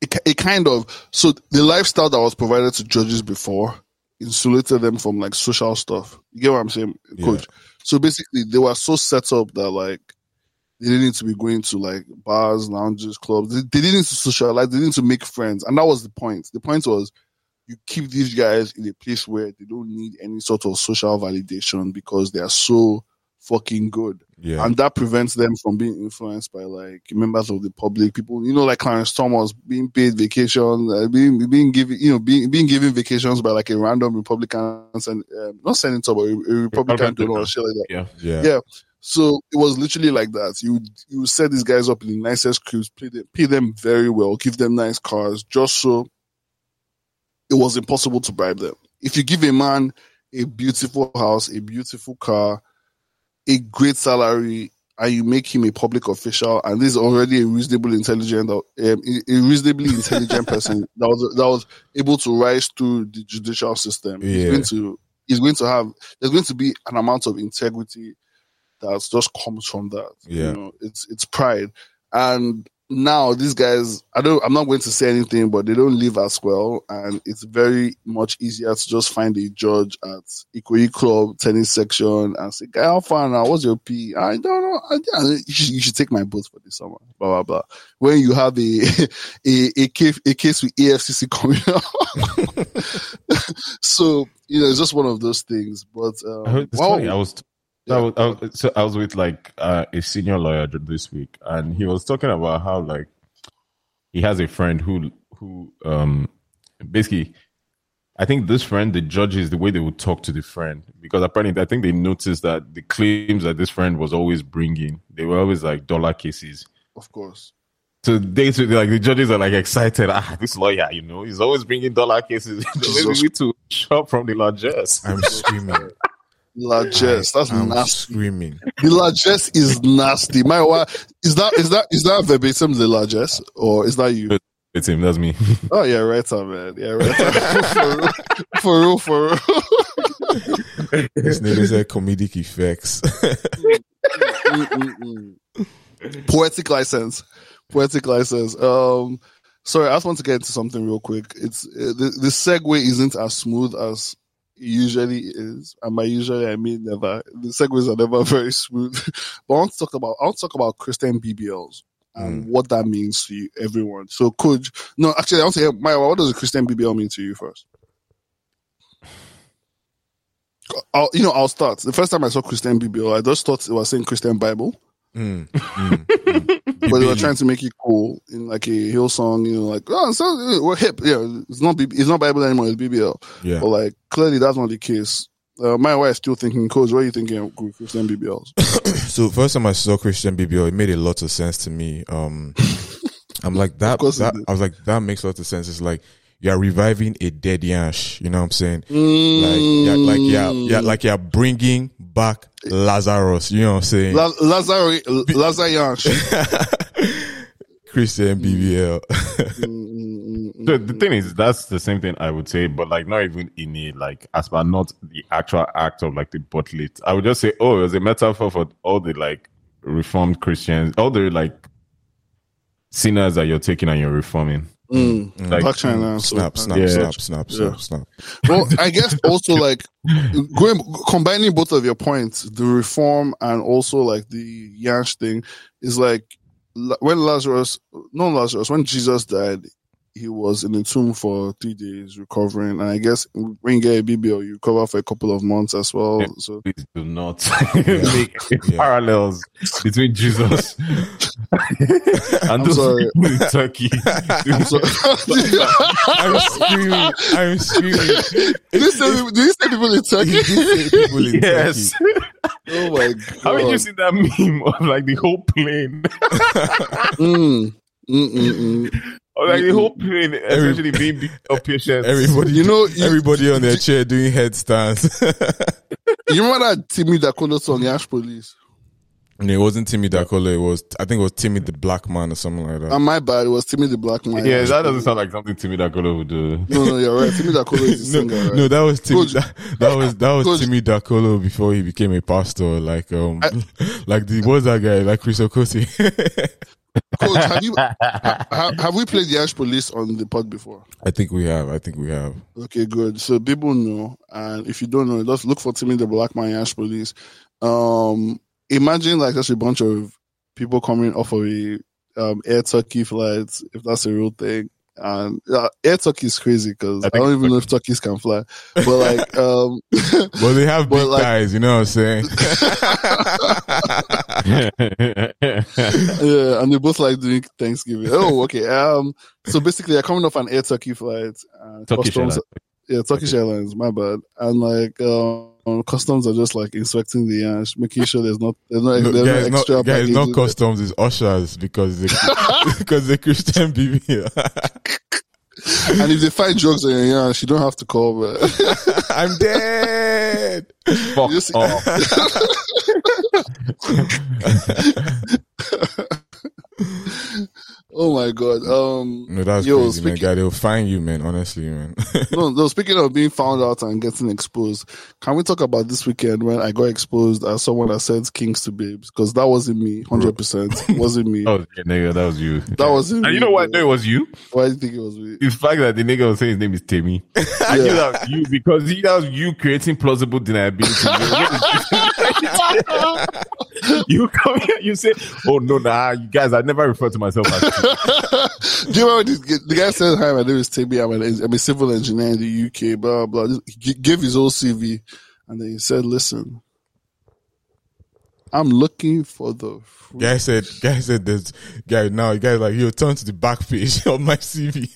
it it kind of so the lifestyle that was provided to judges before insulated them from like social stuff. You get what I'm saying, Koj? So basically, they were so set up that like they didn't need to be going to like bars, lounges, clubs. They, they didn't need to socialize. They didn't need to make friends, and that was the point. The point was you keep these guys in a place where they don't need any sort of social validation because they are so fucking good. Yeah. And that prevents them from being influenced by like members of the public, people, you know, like Clarence Thomas being paid vacation, uh, being, being given, you know, being, being given vacations by like a random Republican, and um, not senator, but a, a Republican donor or shit like that. Yeah, Yeah. Yeah. So it was literally like that. You you set these guys up in the nicest cribs, pay them, pay them very well, give them nice cars, just so it was impossible to bribe them. If you give a man a beautiful house, a beautiful car, a great salary, and you make him a public official, and this is already a reasonably intelligent, um, a reasonably intelligent person that was that was able to rise through the judicial system, he's going to he's going to have there's going to be an amount of integrity that just comes from that. Yeah. You know, it's it's pride. And now these guys I don't I'm not going to say anything, but they don't live as well. And it's very much easier to just find a judge at Ikoyi Club tennis section and say, Guy, how far now? What's your P? I don't know. I, I- you, should, you should take my boat for this summer. Blah blah blah. When you have a a, a case a case with EFCC coming out. so, you know, it's just one of those things. But um, I heard this wow. funny. I was, I was, I was, so I was with like uh, a senior lawyer this week, and he was talking about how like he has a friend who who um basically. I think this friend, the judges, the way they would talk to the friend, because apparently I think they noticed that the claims that this friend was always bringing, they were always like dollar cases. Of course. So they, so like the judges are like excited. Ah, this lawyer, you know, he's always bringing dollar cases. Maybe we need to shop from the largesse. I'm screaming. Largesse. That's I'm nasty. screaming. The largesse is nasty. Mayowa is that is that is that verbatim the largesse or is that you? It's him. That's me. Oh yeah, right on, man. Yeah, right for real, for real, for real. This nigga said comedic effects. Poetic license, poetic license. Um, sorry, I just want to get into something real quick. It's uh, the the segue isn't as smooth as usually is, and by usually I mean never. The segues are never very smooth. but I want to talk about I want to talk about Christian BBLs and mm. what that means to you, everyone. So, could no, actually, I want to hear Maya. What does a Christian BBL mean to you first? I'll, you know, I'll start. The first time I saw Christian BBL, I just thought it was saying Christian Bible. Mm, mm, mm. but they were trying to make it cool in like a Hillsong, you know, like oh, so we're hip. Yeah, it's not BB, it's not Bible anymore. It's BBL. Yeah. But like clearly that's not the case. Uh, Mayowa still thinking, Koj, what are you thinking of Christian BBLs? So first time I saw Christian BBL, it made a lot of sense to me. Um, I'm like that. that. I was like that makes a lot of sense. It's like you're reviving a dead Yansh. You know what I'm saying? Like yeah, like yeah, yeah, like you're bringing back Lazarus. You know what I'm saying? La- Lazar Lazar Christian mm. BBL. So mm, the thing is, that's the same thing I would say, but like not even in a like as per not the actual act of like the booklet. I would just say, oh, it was a metaphor for all the like reformed Christians, all the like sinners that you're taking and you're reforming. Mm, Like, Blac Chyna. so- snap, snap, Yeah. snap, snap, snap, Yeah. snap. well, I guess also like going combining both of your points, the reform and also like the Yansh thing is like when Lazarus, no Lazarus, when Jesus died, he was in the tomb for three days recovering, and I guess when you get a BBL, you recover for a couple of months as well. Yeah. So Please do not make Yeah. parallels between Jesus and those sorry. people in Turkey. so, I'm screaming. I'm screaming. did you say did you say people in Turkey? He did say people in yes. Turkey. Oh my god! Haven't you seen that meme of like the whole plane? Mm, mm, mm, mm. Or like the whole plane essentially being beat up patients. Everybody, You know, you- everybody on their chair doing headstands. You remember that Timi Dakolo song, Yansh Police? and it wasn't Timi Dakolo. It was, I think it was Timmy the Black Man or something like that. And my bad, it was Timmy the Black Man. Yeah, that doesn't sound like something Timi Dakolo would do. No, no, you're right. Timi Dakolo is the no, singer, right? no, that was Timmy. Koj- That, that was that was Koj- Timi Dakolo before he became a pastor. Like um, like the what's that guy? Like Chris Okotie. Koj, have you ha, have we played Yansh Police on the pod before? I think we have. I think we have. Okay, good. So people know, and if you don't know, just look for Timmy the Black Man Yansh Police. Um, imagine like just a bunch of people coming off of a um, Air Turkey flight, if that's a real thing. And uh, Air Turkey is crazy because I I, don't even know if turkeys can fly. But like, um, But they have big like- guys. You know what I'm saying? yeah, and they both like doing Thanksgiving. Oh, okay. Um, so basically, they're coming off an Air Turkey flight. And Turkish customs, Airlines. yeah, Turkish Airlines. My bad. And like, um, Um, customs are just like inspecting the yansh, making sure there's not there's no, No, there's no guys, not, extra. guys, not baggage. customs. It's ushers because they because the Christian BB. And if they find drugs on your yansh, you don't have to call. Man. I'm dead. Fuck off. oh my god. Um, No, that's Yo, crazy, man. speaking- Guy, they'll find you, man. Honestly, man. no, no. Speaking of being found out and getting exposed, can we talk about this weekend when I got exposed as someone that sends kings to babes? Because that wasn't me, hundred percent, wasn't me. Oh, yeah, nigga, that was you. That wasn't And you know why bro. No, it was you. Why do you think it was me? The fact that the nigga was saying his name is Timmy. I knew that was you because he, that was you creating plausible deniability. you come here, you say, "Oh no, nah, you guys, I never refer to myself as." Do you remember this, the guy said, "Hi, my name is Timmy. I'm, I'm a civil engineer in the UK." Blah blah. He gave his old CV, and then he said, "Listen, I'm looking for the free guy said, guy said, this guy now. Guy like he'll turn to the back page of my CV.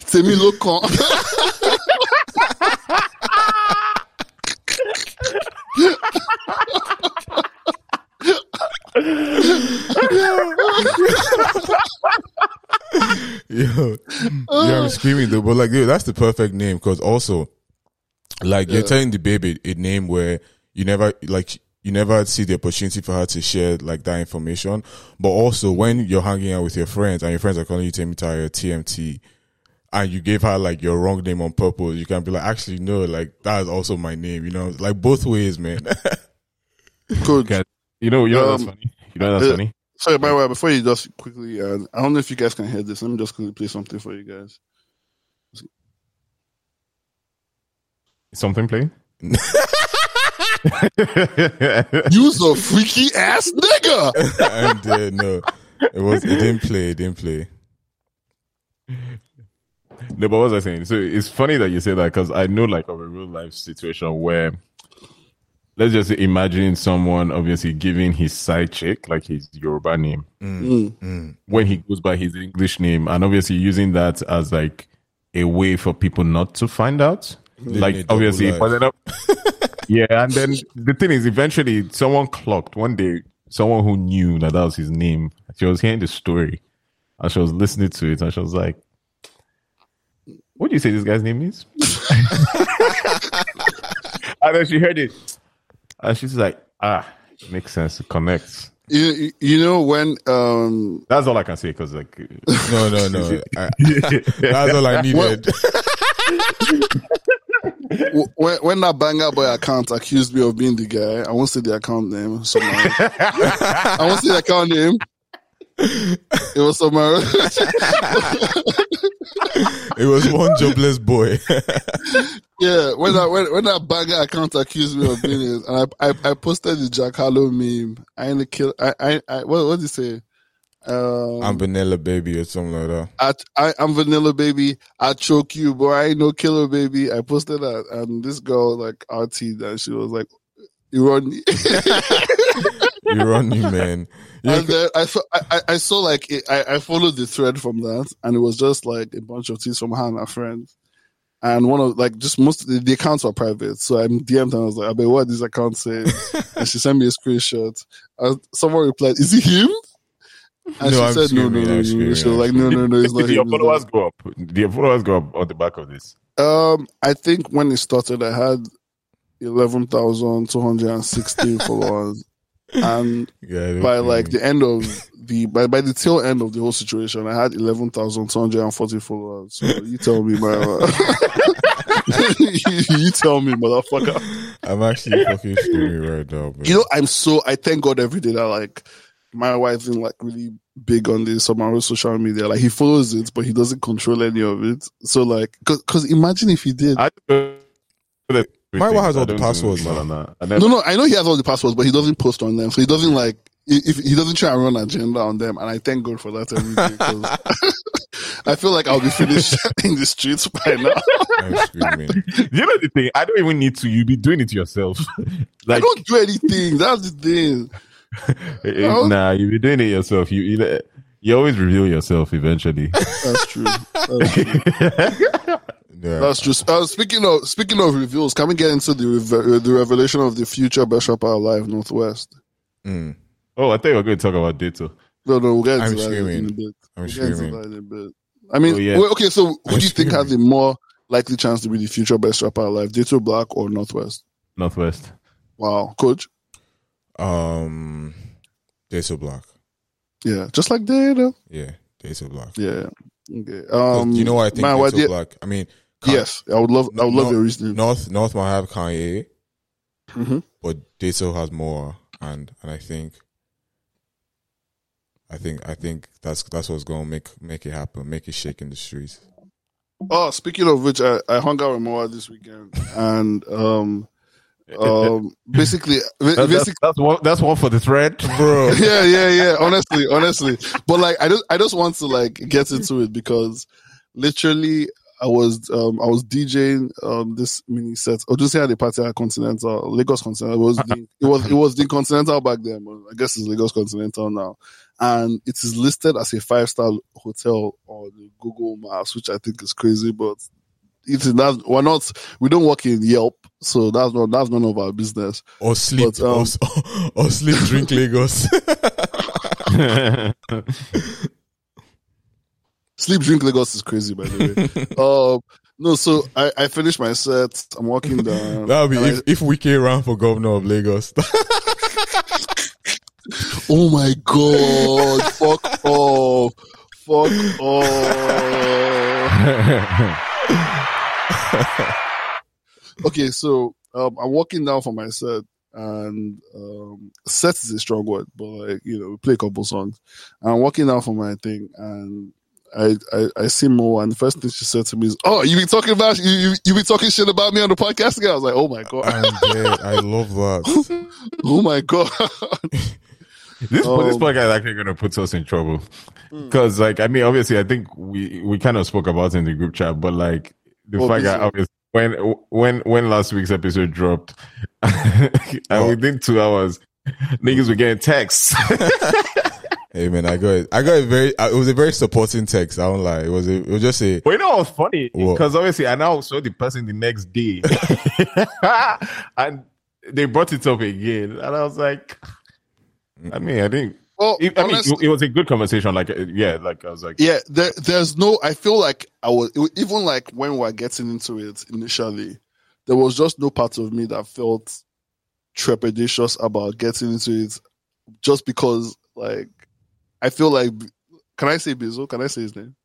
Timmy Lokan." Yo, yeah, I'm screaming though, but like, dude, that's the perfect name because also, like, you're telling the baby a name where you never like you never see the opportunity for her to share like that information, but also when you're hanging out with your friends and your friends are calling you Temitaya TMT. And you gave her like your wrong name on purpose. You can be like, actually, no, like that is also my name. You know, like both ways, man. Good. Okay. You know, you know that's Um, funny. You know that's uh, funny. Sorry, by the way, before you just quickly, uh, I don't know if you guys can hear this. Let me just quickly play something for you guys. Something playing. You's a freaky ass nigga. and uh, no, it was. It didn't play. It didn't play. No, but what was I saying? So it's funny that you say that because I know like of a real life situation where let's just imagine someone obviously giving his side chick like his Yoruba name mm. Mm. mm. when he goes by his English name, and obviously using that as like a way for people not to find out. Living like obviously, life. but then, uh, yeah, and then the thing is, eventually, someone clocked one day. Someone who knew that that was his name. She was hearing the story, and she was listening to it, and she was like, "What do you say this guy's name is?" and then she heard it, and she's like, "Ah, it makes sense. It connects." You, you- you know when um That's all I can say because like No, no, no. I, that's all I needed. w- when, when that banger boy account accused me of being the guy, I won't say the account name. Someone, I won't say the account name. It was somewhere. it was one jobless boy. yeah, when that when, when that banger account accused me of being it, and I, I I posted the Jack Harlow meme. I ain't a kill. I I, I what what did you say? Um, I'm vanilla baby or something like that. I, I, I'm vanilla baby. I choke you, boy. I ain't no killer baby. I posted that, and this girl like RT that she was like, "You run." You run me, man. You and then I, saw, I, I- I saw like it, I, I followed the thread from that, and it was just like a bunch of tweets from her and her friends. And one of like just most of the, the accounts were private, so I DM'd her. and I was like, "I bet what these accounts say," and she sent me a screenshot. And someone replied, "Is it him?" And No, she I'm said, "No, no, no, no." She was like, "No, no, no, it's not Did your followers go up? Did your followers go up on the back of this? Um, I think when it started, I had eleven thousand two hundred and sixteen followers, and Yeah, by like the end of the by by the tail end of the whole situation, I had eleven thousand two hundred and forty followers. So you tell me, man. Uh, you tell me, motherfucker. I'm actually fucking screaming right now, man. You know, I'm so I thank God every day that like Mayowa isn't like really big on this on my social media. Like he follows it, but he doesn't control any of it. So like, cause, cause imagine if he did. I Mayowa has all the passwords do- now. no, no, I No, I know he has all the passwords, but he doesn't post on them. So he doesn't like if he doesn't try and run agenda on them, and I thank God for that every day. 'cause I feel like I'll be finished in the streets by now. I'm. You know the thing? I don't even need to. You be doing it yourself. I like, don't do anything. That's the thing. eh, No. nah, you be doing it yourself. You, you you always reveal yourself eventually. That's true. That's true. Yeah. That's true. Uh, speaking of speaking of reveals, can we get into the reve- the revelation of the future best rapper alive North West? Mm. oh, I think we're going to talk about Deto. No, no, we'll get into I'm that screaming. in a bit. I'm We'll get into screaming. that in a bit. I mean, Oh, yeah. wait, okay. So, who I'm do you think has the more likely chance to be the future best rapper alive, Deto Black or North West? Northwest. Wow, Koj. Um, Days Black. Yeah, just like Data. Yeah, Days Black. Yeah. Okay. Um, you know why I think man, why Days did- Black? I mean, Kan- Yes, I would love. I would love No- your reasoning. North North might have Kanye, Mhm. but Deto has more, and and I think, I think I think that's that's what's going to make make it happen, make it shake in the streets. Oh, speaking of which, I, I hung out with Moa this weekend, and um, um, basically, That- that's, basically, that's one. That's one for the thread, bro. yeah, yeah, yeah. Honestly, honestly, but like, I just, I just want to like get into it because literally, I was, um, I was DJing um this mini set. Or just here at the party at Continental, Lagos Continental. It was, the, it was, it was the Continental back then. But I guess it's Lagos Continental now, and it is listed as a five star hotel on the Google Maps, which I think is crazy, but. It's not, we're not, we don't work in Yelp, so that's not, that's none of our business. Or sleep, But, um, or, or sleep, drink Lagos. Sleep Drink Lagos is crazy, by the way. um, no, so I, I finished my set. I'm walking down. that would be and if, we Wike ran for governor of Lagos. Oh my god! fuck off! Fuck off! Okay, so um, I'm walking down for my set, and um, set is a strong word, but like you know, we play a couple songs. And I'm walking down for my thing, and I, I I see Mo, and the first thing she said to me is, "Oh, you be talking about you you, you be talking shit about me on the podcast again?" I was like, "Oh my god, I'm dead. I love that. oh my god." This, but this Um, podcast is actually going to put us in trouble because, like, I mean, obviously, I think we we kind of spoke about it in the group chat, but like the Oh, fact that obviously when when when last week's episode dropped, and within two hours, niggas were getting texts. Hey man, I got it. I got a very. uh, It was a very supporting text. I don't lie. It was. A, it was just a. But you know what was funny? Because obviously I now saw the person the next day. and they brought it up again. And I was like, I mean, I think Well, it, I mean, honestly- it, it was a good conversation. Like, uh, yeah, like I was like, Yeah, there, there's no. I feel like I was even like when we were getting into it initially, there was just no part of me that felt trepidatious about getting into it, just because like I feel like. Can I say Bizzle? Can I say his name?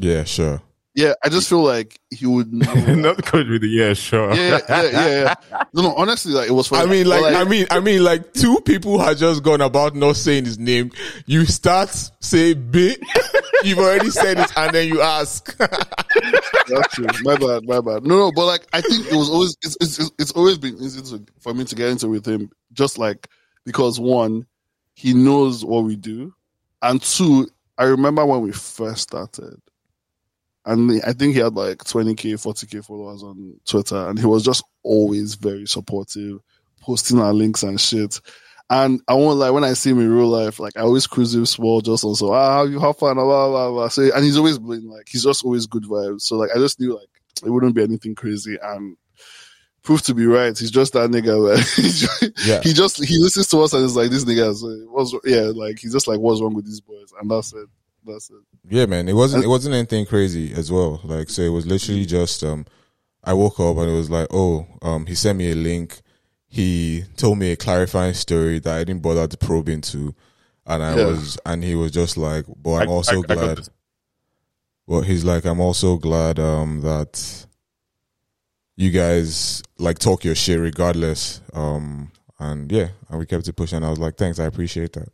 Yeah, sure. Yeah, I just feel like he would not coach with the yeah, sure. yeah, yeah, yeah, yeah. No, no. Honestly, like it was. For, I mean, like, but, I mean, I mean, like, two people had just gone about not saying his name. You start say bit, you've already said it, and then you ask. That's true. My bad, my bad. No, no, but like I think it was always it's it's, it's always been easy to, for me to get into with him, just like because one, he knows what we do, and two, I remember when we first started, and I think he had like twenty k, forty k followers on Twitter, and he was just always very supportive, posting our links and shit. And I won't like when I see him in real life, like I always cruise him small, just on so ah, how you have fun, blah blah blah. So and he's always been like he's just always good vibes. So like I just knew like it wouldn't be anything crazy and proved to be right. He's just that nigga where he just, Yeah. he just he listens to us and is like this nigga is, uh, what's yeah like he's just like what's wrong with these boys and that's it. That's it. Yeah, man. It wasn't. It wasn't anything crazy as well. Like, so it was literally just. Um, I woke up and it was like, oh, um, he sent me a link. He told me a clarifying story that I didn't bother to probe into, and I Yeah. was, and he was just like, but I'm I- also I- I glad. this. well, he's like, I'm also glad um that you guys like talk your shit regardless. Um, and yeah, and we kept it pushing. I was like, thanks, I appreciate that.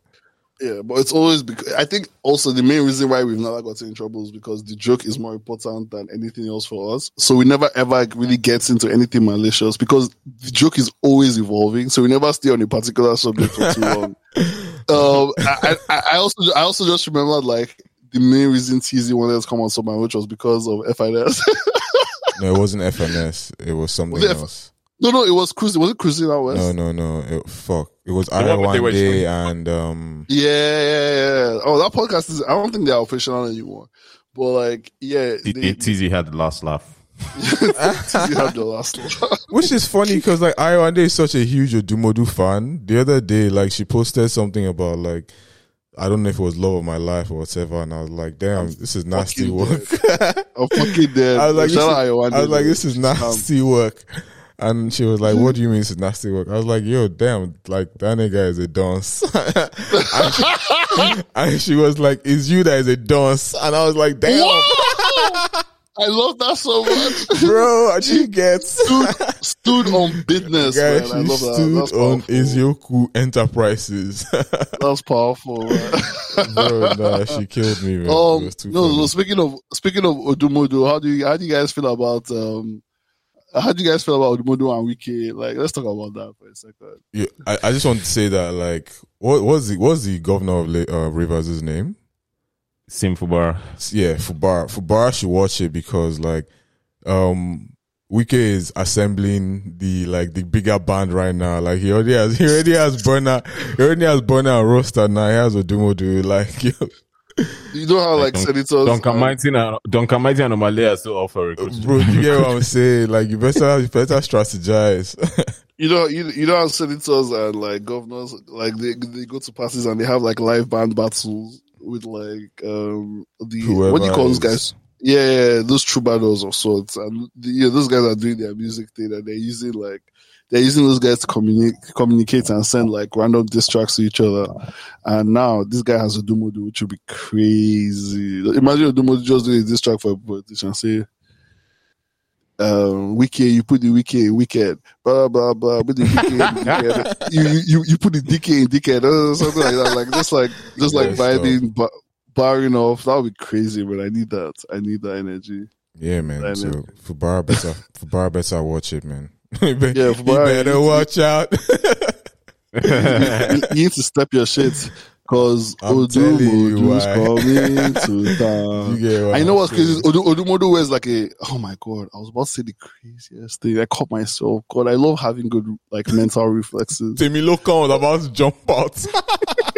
Yeah, but it's always because I think also the main reason why we've never gotten in trouble is because the joke is more important than anything else for us. So we never ever really gets into anything malicious because the joke is always evolving. So we never stay on a particular subject for too long. um, I, I, I also I also just remembered like the main reason TZ wanted to come on Summer, which was because of FIS. No, it wasn't FMS. It was something Was it F- else. No, no, it was cruising. Was it cruising out west? No, no, no. It, fuck. It was one Ara where they one were day showing- and um. Yeah, yeah, yeah. Oh, that podcast is. I don't think they're official anymore. But like, yeah, T- they, TZ had the last laugh. you have the last one. Which is funny because like Ayawande is such a huge Odumodu fan. The other day, like she posted something about like I don't know if it was love of my life or whatever, and I was like, damn, this is nasty fucking work. I'm fucking dead. I was like, this is, I was like, this is nasty work. And she was like, "What do you mean it's nasty work?" I was like, "Yo, damn, like that nigga is a dance." and, she, and she was like, "It's you that is a dance," and I was like, "Damn, I love that so much. bro, She didn't stood, stood on business, Guy, man. I she love that. stood That's on. Izioku Enterprises. That's powerful, bro, nah, she killed me, man. Um, no, no. Speaking of speaking of Odumodu, how do you how do you guys feel about um how do you guys feel about Odumodu and Wike? Like, let's talk about that for a second. Yeah, I, I just want to say that, like, what was the what's the governor of La- uh, Rivers' name? Sim Fubar. Yeah, Fubara. Fubara should watch it because, like, um, Wike is assembling the like the bigger band right now. Like he already has, he already has Burner, he already has Burner and Roster now. He has Odumodu. Like, yo, You know how like Don- senators Duncan Mighty and Duncan Mighty and Omalia are still offer recruits. bro, you get what I'm saying? Like, you better, you better strategize. You know, you, you know how senators and like governors, like they they go to parties and they have like live band battles with like um the what do you call those guys? Yeah, yeah, those troubadours of sorts, and the, yeah, those guys are doing their music thing and they're using like they're using those guys to communicate, communicate and send like random diss tracks to each other. And now this guy has Odumodu, which would be crazy. Imagine Odumodu just doing a diss track for a politician, say um, Wike, you put the wiki in wicked, blah blah blah. Put the wiki in wicked. You you you put the DK in dickhead, uh, something like that. Like just like just like Yes, vibing, ba- barring off. That would be crazy, but I need that. I need that energy. yeah, man. I So know. Fubara better, Fubara better watch it, man. you be- Yeah, you better watch out. you, you need to step your shit. Cause you coming to town. You I know what's crazy. saying? is Odu, Odumodu wears like a. Oh my god! I was about to say the craziest thing. I caught myself. God, I love having good like mental reflexes. Timmy Lokan was about to jump out.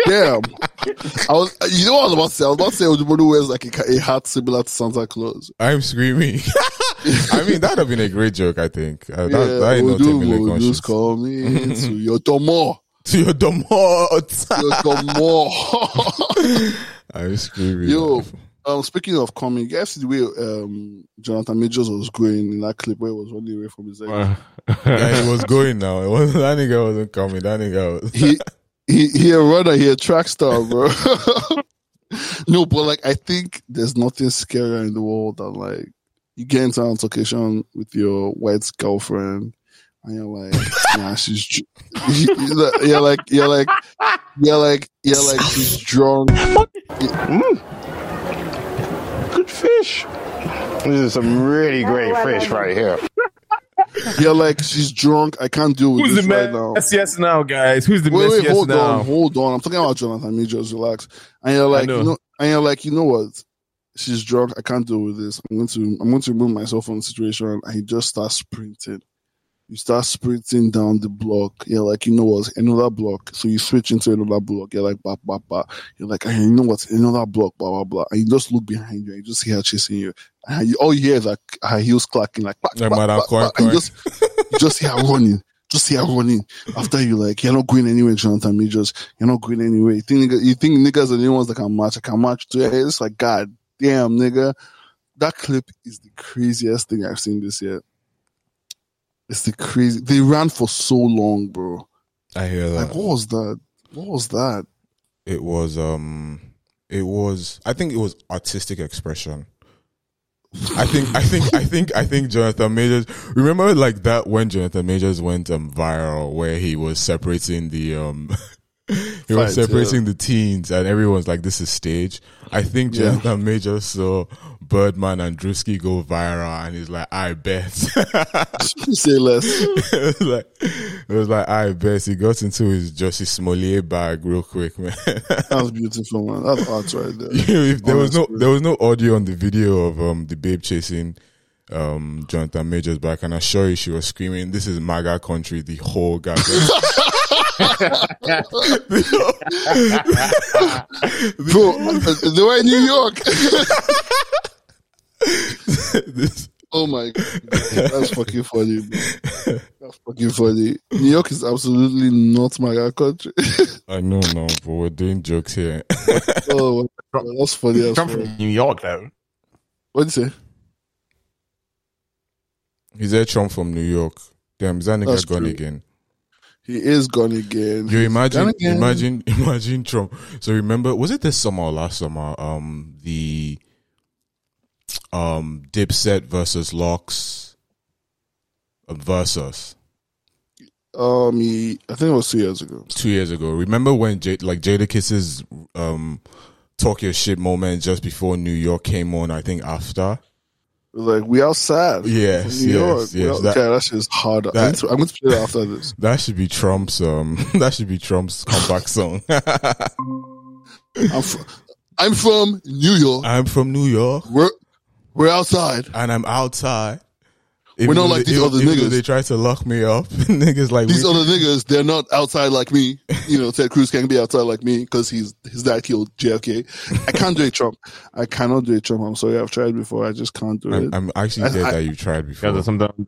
Damn. I was. You know what I was about to say? I was about to say Odumodu wears like a, a hat similar to Santa Claus. I'm screaming. I mean, that'd have been a great joke, I think. Uh, that, yeah, that ain't no Timmy Lokan Odumodu's shit. coming to your domo. To your domot. Your domo. I'm screaming. Yo, um, speaking of coming, you guys see the way um, Jonathan Majors was going in that clip where he was running away from his ex. Uh, yeah, he was going now. It wasn't, that nigga wasn't coming. That nigga was. he he he a runner, he a track star, bro. no, but like I think there's nothing scarier in the world than like you get into an altercation with your white girlfriend and you're like, nah, she's dr- you're like you're like you're like you're like she's drunk. Mm. Good fish. This is some really great fish right here. You're like she's drunk. I can't deal with Who's this the right now. mess yes now, guys? Who's the Wait, mess wait, yes hold now? on, hold on. I'm talking about Jonathan Me just Relax. And you're like, know. you know, and you're like, you know what? She's drunk. I can't deal with this. I'm going to, I'm going to remove myself from the situation. And he just starts sprinting. You start sprinting down the block. You're like, you know what? Another block. So you switch into another block. You're like, bah, bah, bah. You're like, "Hey, you know what? Another block, blah, blah, blah. And you just look behind you and you just see her chasing you. And you, all you hear is like her heels clacking, like, bah, bah, bah, Coin bah. And you just, you just see her running. Just see her running. After you like, you're not going anywhere, Jonathan Majors. You're not going anywhere. You think, you think niggas are the only ones that can match. I can match too. It's like, God damn, nigga. That clip is the craziest thing I've seen this year. It's the crazy. They ran for so long, bro. I hear that. Like, what was that? What was that? it was um it was i think it was artistic expression i think i think i think i think jonathan majors remember like that when jonathan majors went um viral where he was separating the um he was separating the teens and everyone's like this is stage i think Yeah. jonathan majors saw birdman and drewski go viral and he's like i bet Say less. it was like it was like I bet he got into his Jussie Smollett bag real quick, man. That's beautiful, man. That's art right there. If there was no there was no audio on the video of um the babe chasing um Jonathan Majors and I assure you she was screaming, "This is MAGA country!" The whole goddamn. Bro, they were in New York. This, Oh my god, that's fucking funny. Bro. That's fucking funny. New York is absolutely not my country. I know, no, but we're doing jokes here. oh, that's funny. As Come fuck. from New York, though. What do you say? He said Trump from New York. Damn, is that nigga That's gone true. again? He is gone again. You imagine, again. imagine, imagine Trump. So remember, was it this summer or last summer? Um, the um Dipset versus LOX uh, versus Um, he, I think it was two years ago. two years ago. Remember when J- like Jadakiss's um talk your shit moment just before New York came on? I think after. Like we outside. Yes, From New yes, York. yes. Out- That- okay, that shit's hard. I'm, that- going to, I'm going to play that after this. That should be Trump's um. that should be Trump's comeback song. I'm, fr- I'm from New York. I'm from New York We're we're outside. and I'm outside. We're not like these they, other even niggas. They try to lock me up. niggas like These we- other niggas, they're not outside like me. You know, Ted Cruz can't be outside like me because he's his dad killed JFK. I can't do a Trump. I cannot do a Trump. I'm sorry, I've tried before. I just can't do I'm, it. I'm actually I- dead I- that you've tried before. Guys, there's something,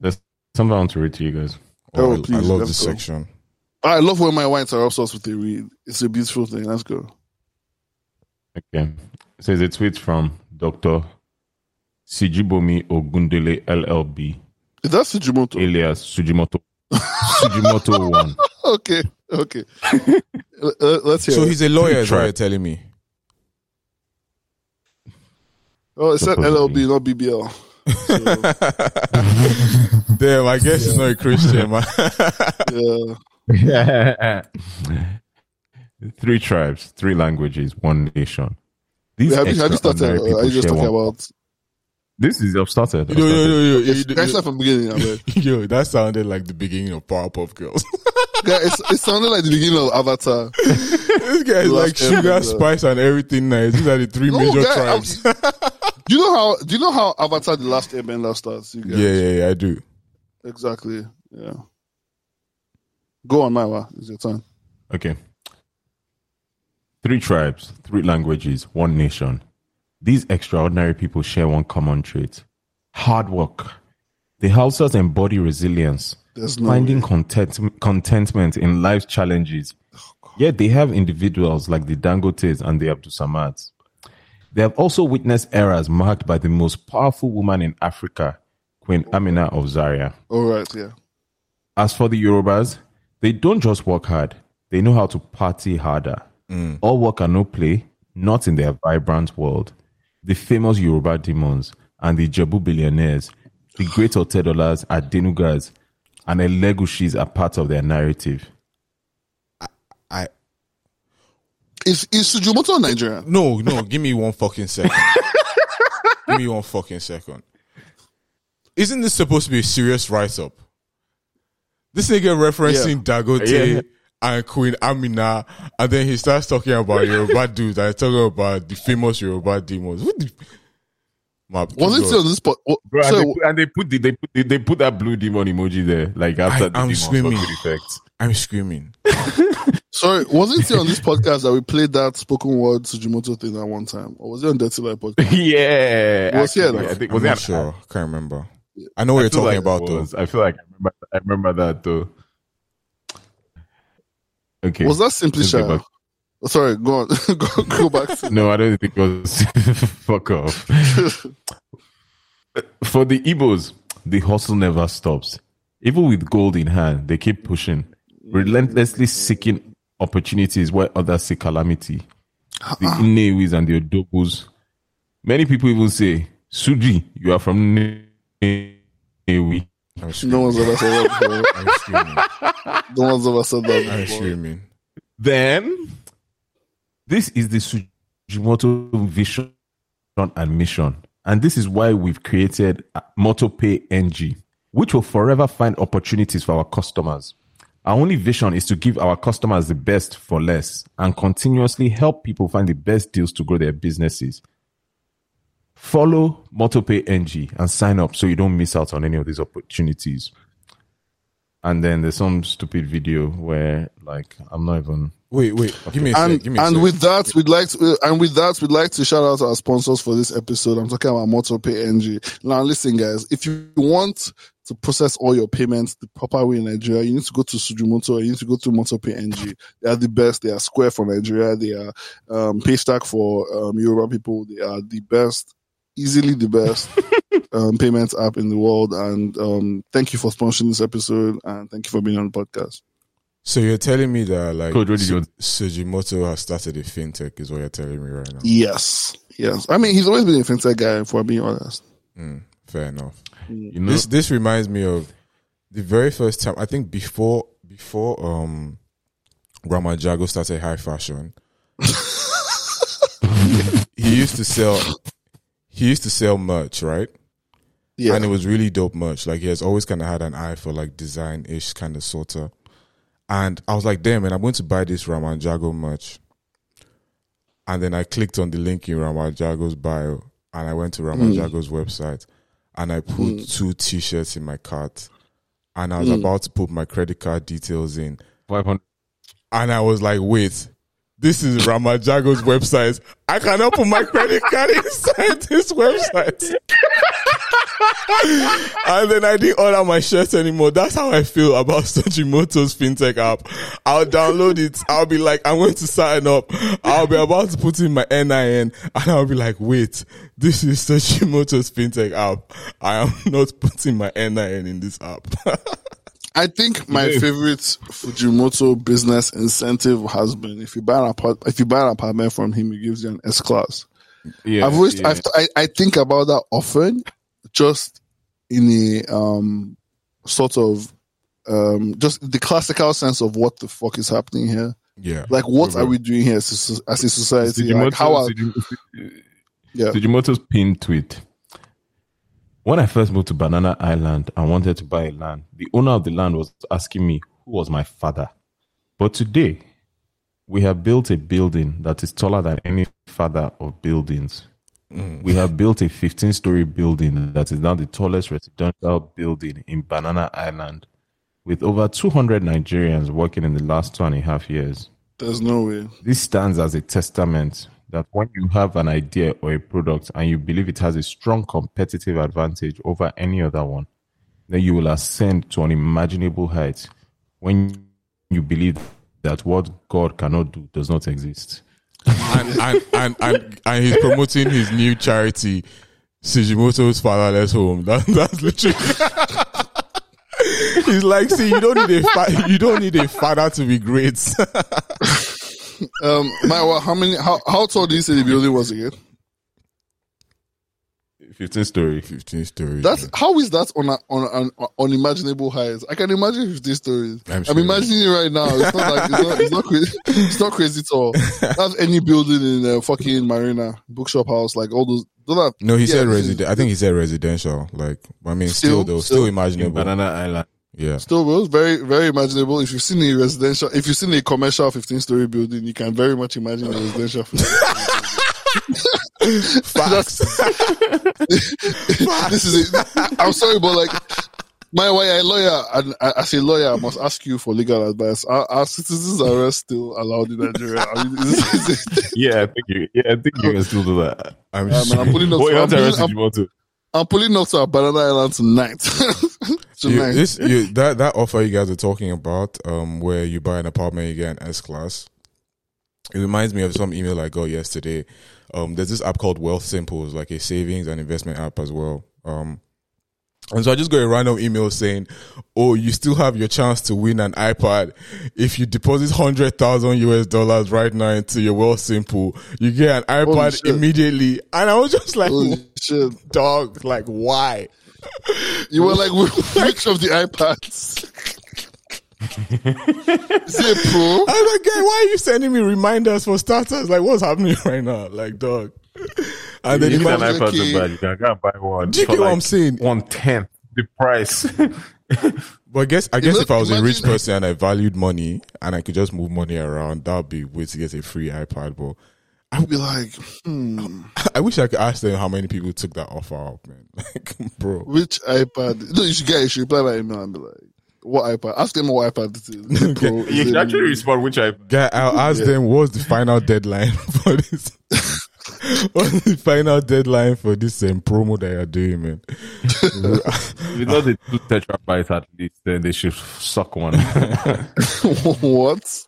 there's something I want to read to you guys. Oh, oh, I- I, please, love let's this go. section. I love when my whites are obsessed with the read. It's a beautiful thing. Let's go. Okay. It says a tweet from Dr. Sijibomi Ogundele LLB, Is that Sujimoto? alias Sujimoto. Sujimoto 1. Okay, okay. Uh, let's hear So it. he's a lawyer, is what you're telling me. Oh, it said Supposedly. LLB, not BBL. Damn, I guess he's not a Christian, man. Yeah. three tribes, three languages, one nation. These Wait, have, you, have you started? extraordinary uh, are you just talking one- about? This is I've started. I've Yo, yo, started. yo, yo, yo, Yes, yo, guys, start from the beginning. I mean. yo, that sounded like the beginning of Powerpuff Girls. Guys, it's, it sounded like the beginning of Avatar. this guy is like sugar, episode. spice, and everything nice. These are the three No, major guy, tribes. Do you know how? Do you know how Avatar: The Last Airbender starts? You guys? yeah, yeah, yeah, I do. exactly. Yeah. Go on, Mayowa. Ah, it's your turn. Okay. Three tribes, three languages, one nation. These extraordinary people share one common trait hard work. The Hausas embody resilience, no finding content, contentment in life's challenges. Yet they have individuals like the Dangotes and the Abdusamads. They have also witnessed eras marked by the most powerful woman in Africa, Queen Amina of Zaria. All right. Yeah. As for the Yorubas, they don't just work hard, they know how to party harder. Mm. All work and no play, not in their vibrant world. The famous Yoruba demons and the Jebu billionaires, the great Otedolas, Adenugas, and Elegushis are part of their narrative. I Is is Sujimoto Nigerian? no, no. Give me one fucking second. give me one fucking second. Isn't this supposed to be a serious write up? This nigga referencing Dangote Yeah. And Queen Amina, and then he starts talking about Yoruba dudes and talking about the famous Yoruba demons. What the? My Was it God. still on this spot? Oh, Bro, and, they, put- and they put the, they put the, they put that blue demon emoji there, like after I- the I'm screaming. effect. I'm screaming. sorry. wasn't it on this podcast that we played that spoken word Sujimoto thing at one time, or was it on Dirty Life podcast? yeah, Was he actually, at- I think I'm was not it sure. Can't remember. I know what I you're talking like about it though. I feel like I remember. I remember that though. Okay. Was that simply Let's shy? Sorry, go on. go, go back. To, No, I don't think it was. Fuck off. For the Igbos, the hustle never stops. Even with gold in hand, they keep pushing, relentlessly seeking opportunities where others see calamity. The ah. Inewis and the Odobos. Many people even say, Suji, you are from Nnewi. I'm screaming. no one's ever said that before. I'm screaming. No one's ever said that I'm screaming. Then, this is the Sujimoto vision and mission. And this is why we've created uh, MotoPay NG, which will forever find opportunities for our customers. Our only vision is to give our customers the best for less and continuously help people find the best deals to grow their businesses. Follow MotoPay NG and sign up so you don't miss out on any of these opportunities. And then there's some stupid video where, like, I'm not even Wait, wait. Give me a And sec. Give me a and sec. with that, we'd like to, uh, and with that, we'd like to shout out our sponsors for this episode. I'm talking about MotoPay NG. Now, listen, guys, if you want to process all your payments the proper way in Nigeria, you need to go to Sujimoto. You need to go to MotoPay NG. They are the best. They are Square for Nigeria. They are um, Paystack for um, Yoruba people. They are the best, easily the best um, payments app in the world. And um, thank you for sponsoring this episode, and thank you for being on the podcast. So you're telling me that like Code, what Su- Sujimoto has started a fintech is what you're telling me right now. Yes, yes. I mean, he's always been a fintech guy. For being honest. Mm, fair enough. you know This this reminds me of the very first time I think before before um Rahman Jago started high fashion. he used to sell he used to sell merch, right? Yeah. And it was really dope merch. Like he has always kind of had an eye for like design ish kind of sort of. And I was like, damn, man, I'm going to buy this Rahman Jago merch. And then I clicked on the link in Rahman Jago's bio and I went to Rahman Jago's mm. website and I put mm. two t shirts in my cart. And I was mm. about to put my credit card details in. 500. And I was like, wait, this is Rahman Jago's website. I cannot put my credit card inside this website. and then I didn't order my shirts anymore. That's how I feel about Sujimoto's fintech app. I'll download it. I'll be like, I'm going to sign up. I'll be about to put in my NIN and I'll be like, wait, this is Sujimoto's fintech app. I am not putting my NIN in this app. I think my favorite Sujimoto business incentive has been if you buy an apart- if you buy an apartment from him, he gives you an S class. Yeah, I've always yeah. I've, I I think about that often, just in a um sort of um just the classical sense of what the fuck is happening here. yeah. Like, what are we doing here as a, as a society? Like, how are yeah Sujimoto's pinned tweet. When I first moved to Banana Island and wanted to buy a land, the owner of the land was asking me who was my father. But today, we have built a building that is taller than any father of buildings. Mm. We have built a 15 story building that is now the tallest residential building in Banana Island with over 200 Nigerians working in the last two and a half years. There's no way. This stands as a testament that when you have an idea or a product and you believe it has a strong competitive advantage over any other one, then you will ascend to unimaginable heights when you believe that what God cannot do does not exist. and, and, and, and, and he's promoting his new charity, Sujimoto's Fatherless Home. That, that's literally. he's like, see, you don't need a fa- you don't need a father to be great. Um, Mayowa, how many? How how tall do you say the building was again? 15 story. 15 stories. That's how is that on a, on an unimaginable heights? I can imagine 15 stories. I'm I'm, imagining it right now. It's not like it's not, it's not crazy. It's not crazy at all. That's any building in uh, fucking Marina bookshop house, like all those. those are, no, he yeah, said this resident. I think he said residential. Like, I mean, still, Still- though, still, still- In imaginable. Banana Island. Yeah. Still, bro, it's very, very imaginable. If you've seen a residential, if you've seen a commercial 15 story building, you can very much imagine a residential. Facts. Facts. this is it. I'm sorry, but like, my why a lawyer, and as a lawyer, I must ask you for legal advice. Are, are citizens arrest still allowed in Nigeria? I mean, is, is, is, Yeah, I think you, yeah, I think you can still do that. I'm Yeah, man, I'm pulling up. What to, I'm, to pulling, you want to? I'm, I'm pulling up to a Banana Island tonight. you, tonight. this you, that that offer you guys are talking about, um, where you buy an apartment, you get an S class. It reminds me of some email I got yesterday. Um, there's this app called Wealthsimple, it's like a savings and investment app as well. Um, and so I just got a random email saying, "Oh, you still have your chance to win an iPad if you deposit hundred thousand US dollars right now into your Wealthsimple. You get an iPad immediately." And I was just like, "Dog, like why?" You were like, which of the iPads? Is it pro? I was like, guy, why are you sending me reminders for starters? Like, what's happening right now? Like, dog. And then you if need I an was iPad okay. so you can go and buy one. Do you for get what like I'm saying? One tenth the price. But I guess I guess know, if I was a rich person and I valued money and I could just move money around, that would be a way to get a free iPad. But I'd be like, hmm, I wish I could ask them how many people took that offer up, man. Like, bro. which iPad? No, you should get. You should reply by email and be like, what iPad? Ask them what iPad it is. Is it pro? Is you can actually mini? respond which I Guy, I'll ask them what's the final deadline for this. what's the final deadline for this um, promo that you're doing, man? if it's not a two terabytes at least, then they should suck one. what?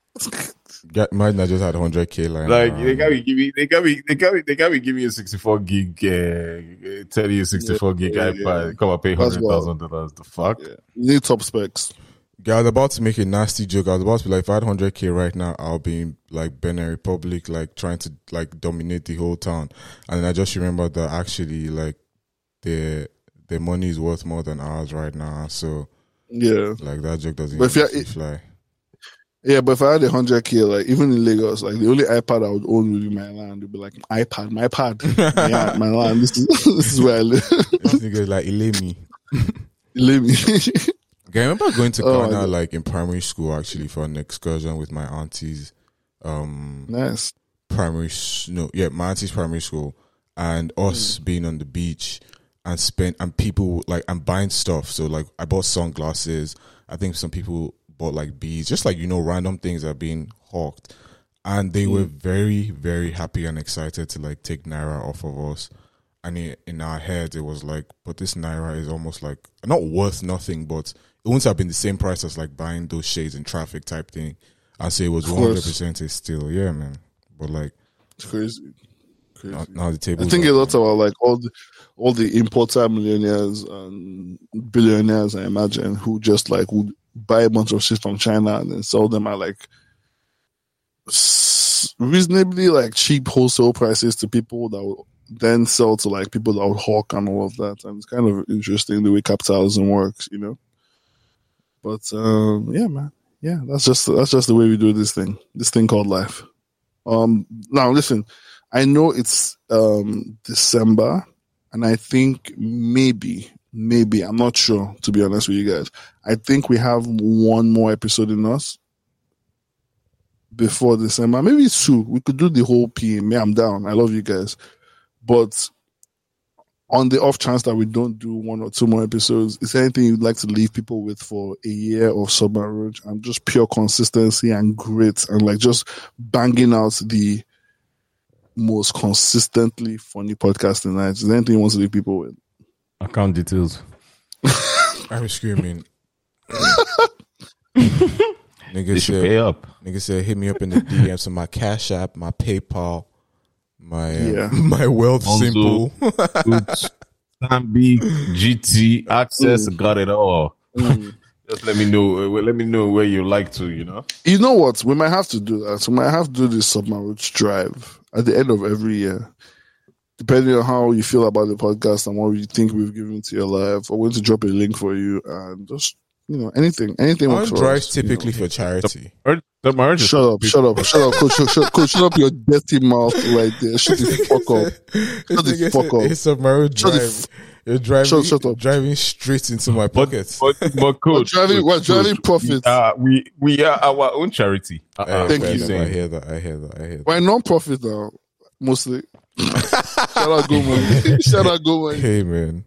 Guy, imagine I just had 100k line. like around. they can't be giving they can't be they can't be they can't be giving you a sixty four gig uh, tell you sixty four gig yeah, iPad yeah. come and pay hundred thousand dollars. The fuck? Yeah. You need top specs. Guy, I was about to make a nasty joke. I was about to be like, if I had 100k right now, I'll be in like Benin Republic, like trying to like dominate the whole town. And then I just remember that actually, like, their their money is worth more than ours right now. So, Yeah. like, that joke doesn't But if you're- actually fly. Yeah, but if I had a hundred k, like even in Lagos, like the only iPad I would own would be my land. Would be like iPad, my pad, yeah, my land. This is this is where I live. This nigga is like, Ilemi. Leave me. Okay, I remember going to Oh, Ghana God. like in primary school actually for an excursion with my aunties. Um, nice. primary no yeah my auntie's primary school and us Hmm. being on the beach and spend and people like and buying stuff so like i bought sunglasses i think some people bought like bees, just like you know random things are being hawked and they were mm. very very happy and excited to like take naira off of us and it, in our heads it was like but this naira is almost like not worth nothing but it wouldn't have been the same price as like buying those shades in traffic type thing i say it was Of 100% is still yeah man but like It's crazy. Crazy. now, now the table. I think a lot about like all the all the importer millionaires and billionaires. I imagine who just like would buy a bunch of shit from China and then sell them at like reasonably like cheap wholesale prices to people that would then sell to like people that would hawk and all of that. And it's kind of interesting the way capitalism works, you know. But um, yeah, man, yeah, that's just that's just the way we do this thing. This thing called life. Um, now listen, I know it's um December and I think maybe, maybe I'm not sure to be honest with you guys. I think we have one more episode in us before December. Maybe two. We could do the whole PM. I'm down. I love you guys, but on the off chance that we don't do one or two more episodes, is there anything you'd like to leave people with for a year of Rouge and just pure consistency and grit and like just banging out the most consistently funny podcast tonight? Is there anything you want to leave people with? Account details. I'm screaming. They nigga should pay said, up. nigga said, hit me up in the DMs on my Cash App, my PayPal, my uh, my wealth Also- symbol. Oops. GT, Access, got it all. Just let me know. uh, Let me know where you like to. You know. You know what? We might have to do that. We might have to do this Summer Rouge drive at the end of every year. Depending on how you feel about the podcast and what you think we've given to your life, we're going to drop a link for you and just you know anything, anything. On works for drives us, you know. typically for charity. Heard- the marriage Shut up, shut up, shut up, Koj, shut, shut, Koj, shut up your dirty mouth right there. Shut the fuck up. Shut the fuck up. It's a marrow Shut drive. f- You're driving, Shut- shut up. driving straight into my But, pockets. but, but We're driving, we're driving coach, profits. We are, we, we are our own charity. Uh, uh, Thank you. enough. I hear that. I hear that. I hear that. We're non-profit now, mostly. Shout out, go money. Shout out, go money. Hey man,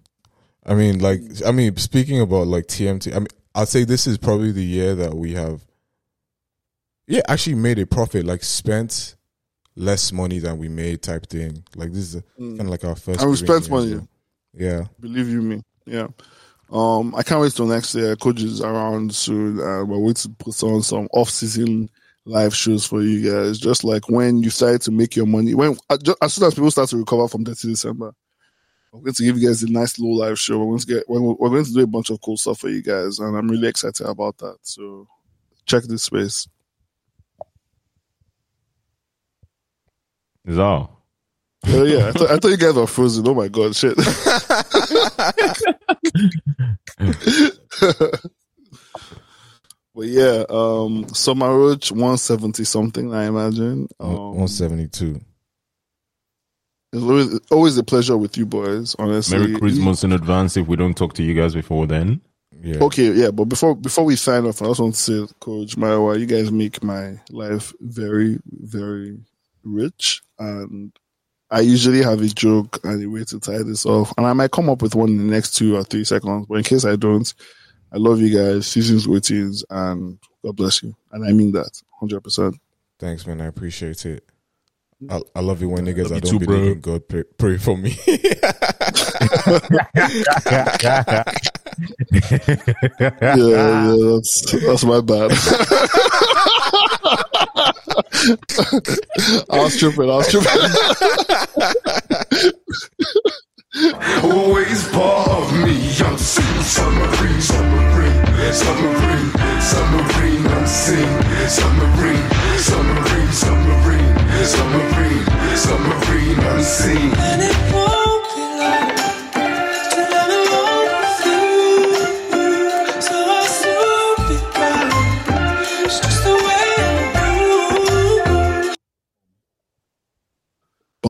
I mean, like, I mean, speaking about like TMT, I mean, I'd say this is probably the year that we have, yeah, actually made a profit. Like, spent less money than we made, type thing. Like, this is kind of like our first. And we spent money. so- Yeah, Believe you me. Yeah. Um, I can't wait till next year. Coach is around soon. Uh, we're waiting to put on some off-season live shows for you guys. Just like when you started to make your money, when uh, as soon as people start to recover from 30 December, I'm going to give you guys a nice little live show. We're going to get we're, going to do a bunch of cool stuff for you guys, and I'm really excited about that. So check this space. Is all. Oh yeah, I, thought I thought you guys were frozen. Oh my god, shit. but yeah, um, Summer Roach, one seventy something. I imagine. Um, one seventy two. it's always, always a pleasure with you boys. Honestly, Merry Christmas in advance if we don't talk to you guys before then. Yeah. Okay, yeah, but before before we sign off, I just want to say, Koj Mayowa, you guys make my life very, very rich, and I usually have a joke and a way to tie this off, and I might come up with one in the next two or three seconds. But in case I don't, I love you guys, seasons greetings, and God bless you, and I mean that hundred percent. Thanks, man. I appreciate it. Mm. I, I love it when niggas Love I you don't too, believe bro. in God pray, pray for me. Yeah, yeah, that's that's my bad. I was tripping. I was tripping. Always part of me. Singing submarine, submarine, submarine, submarine. Singing submarine, submarine, submarine, submarine, submarine. I'm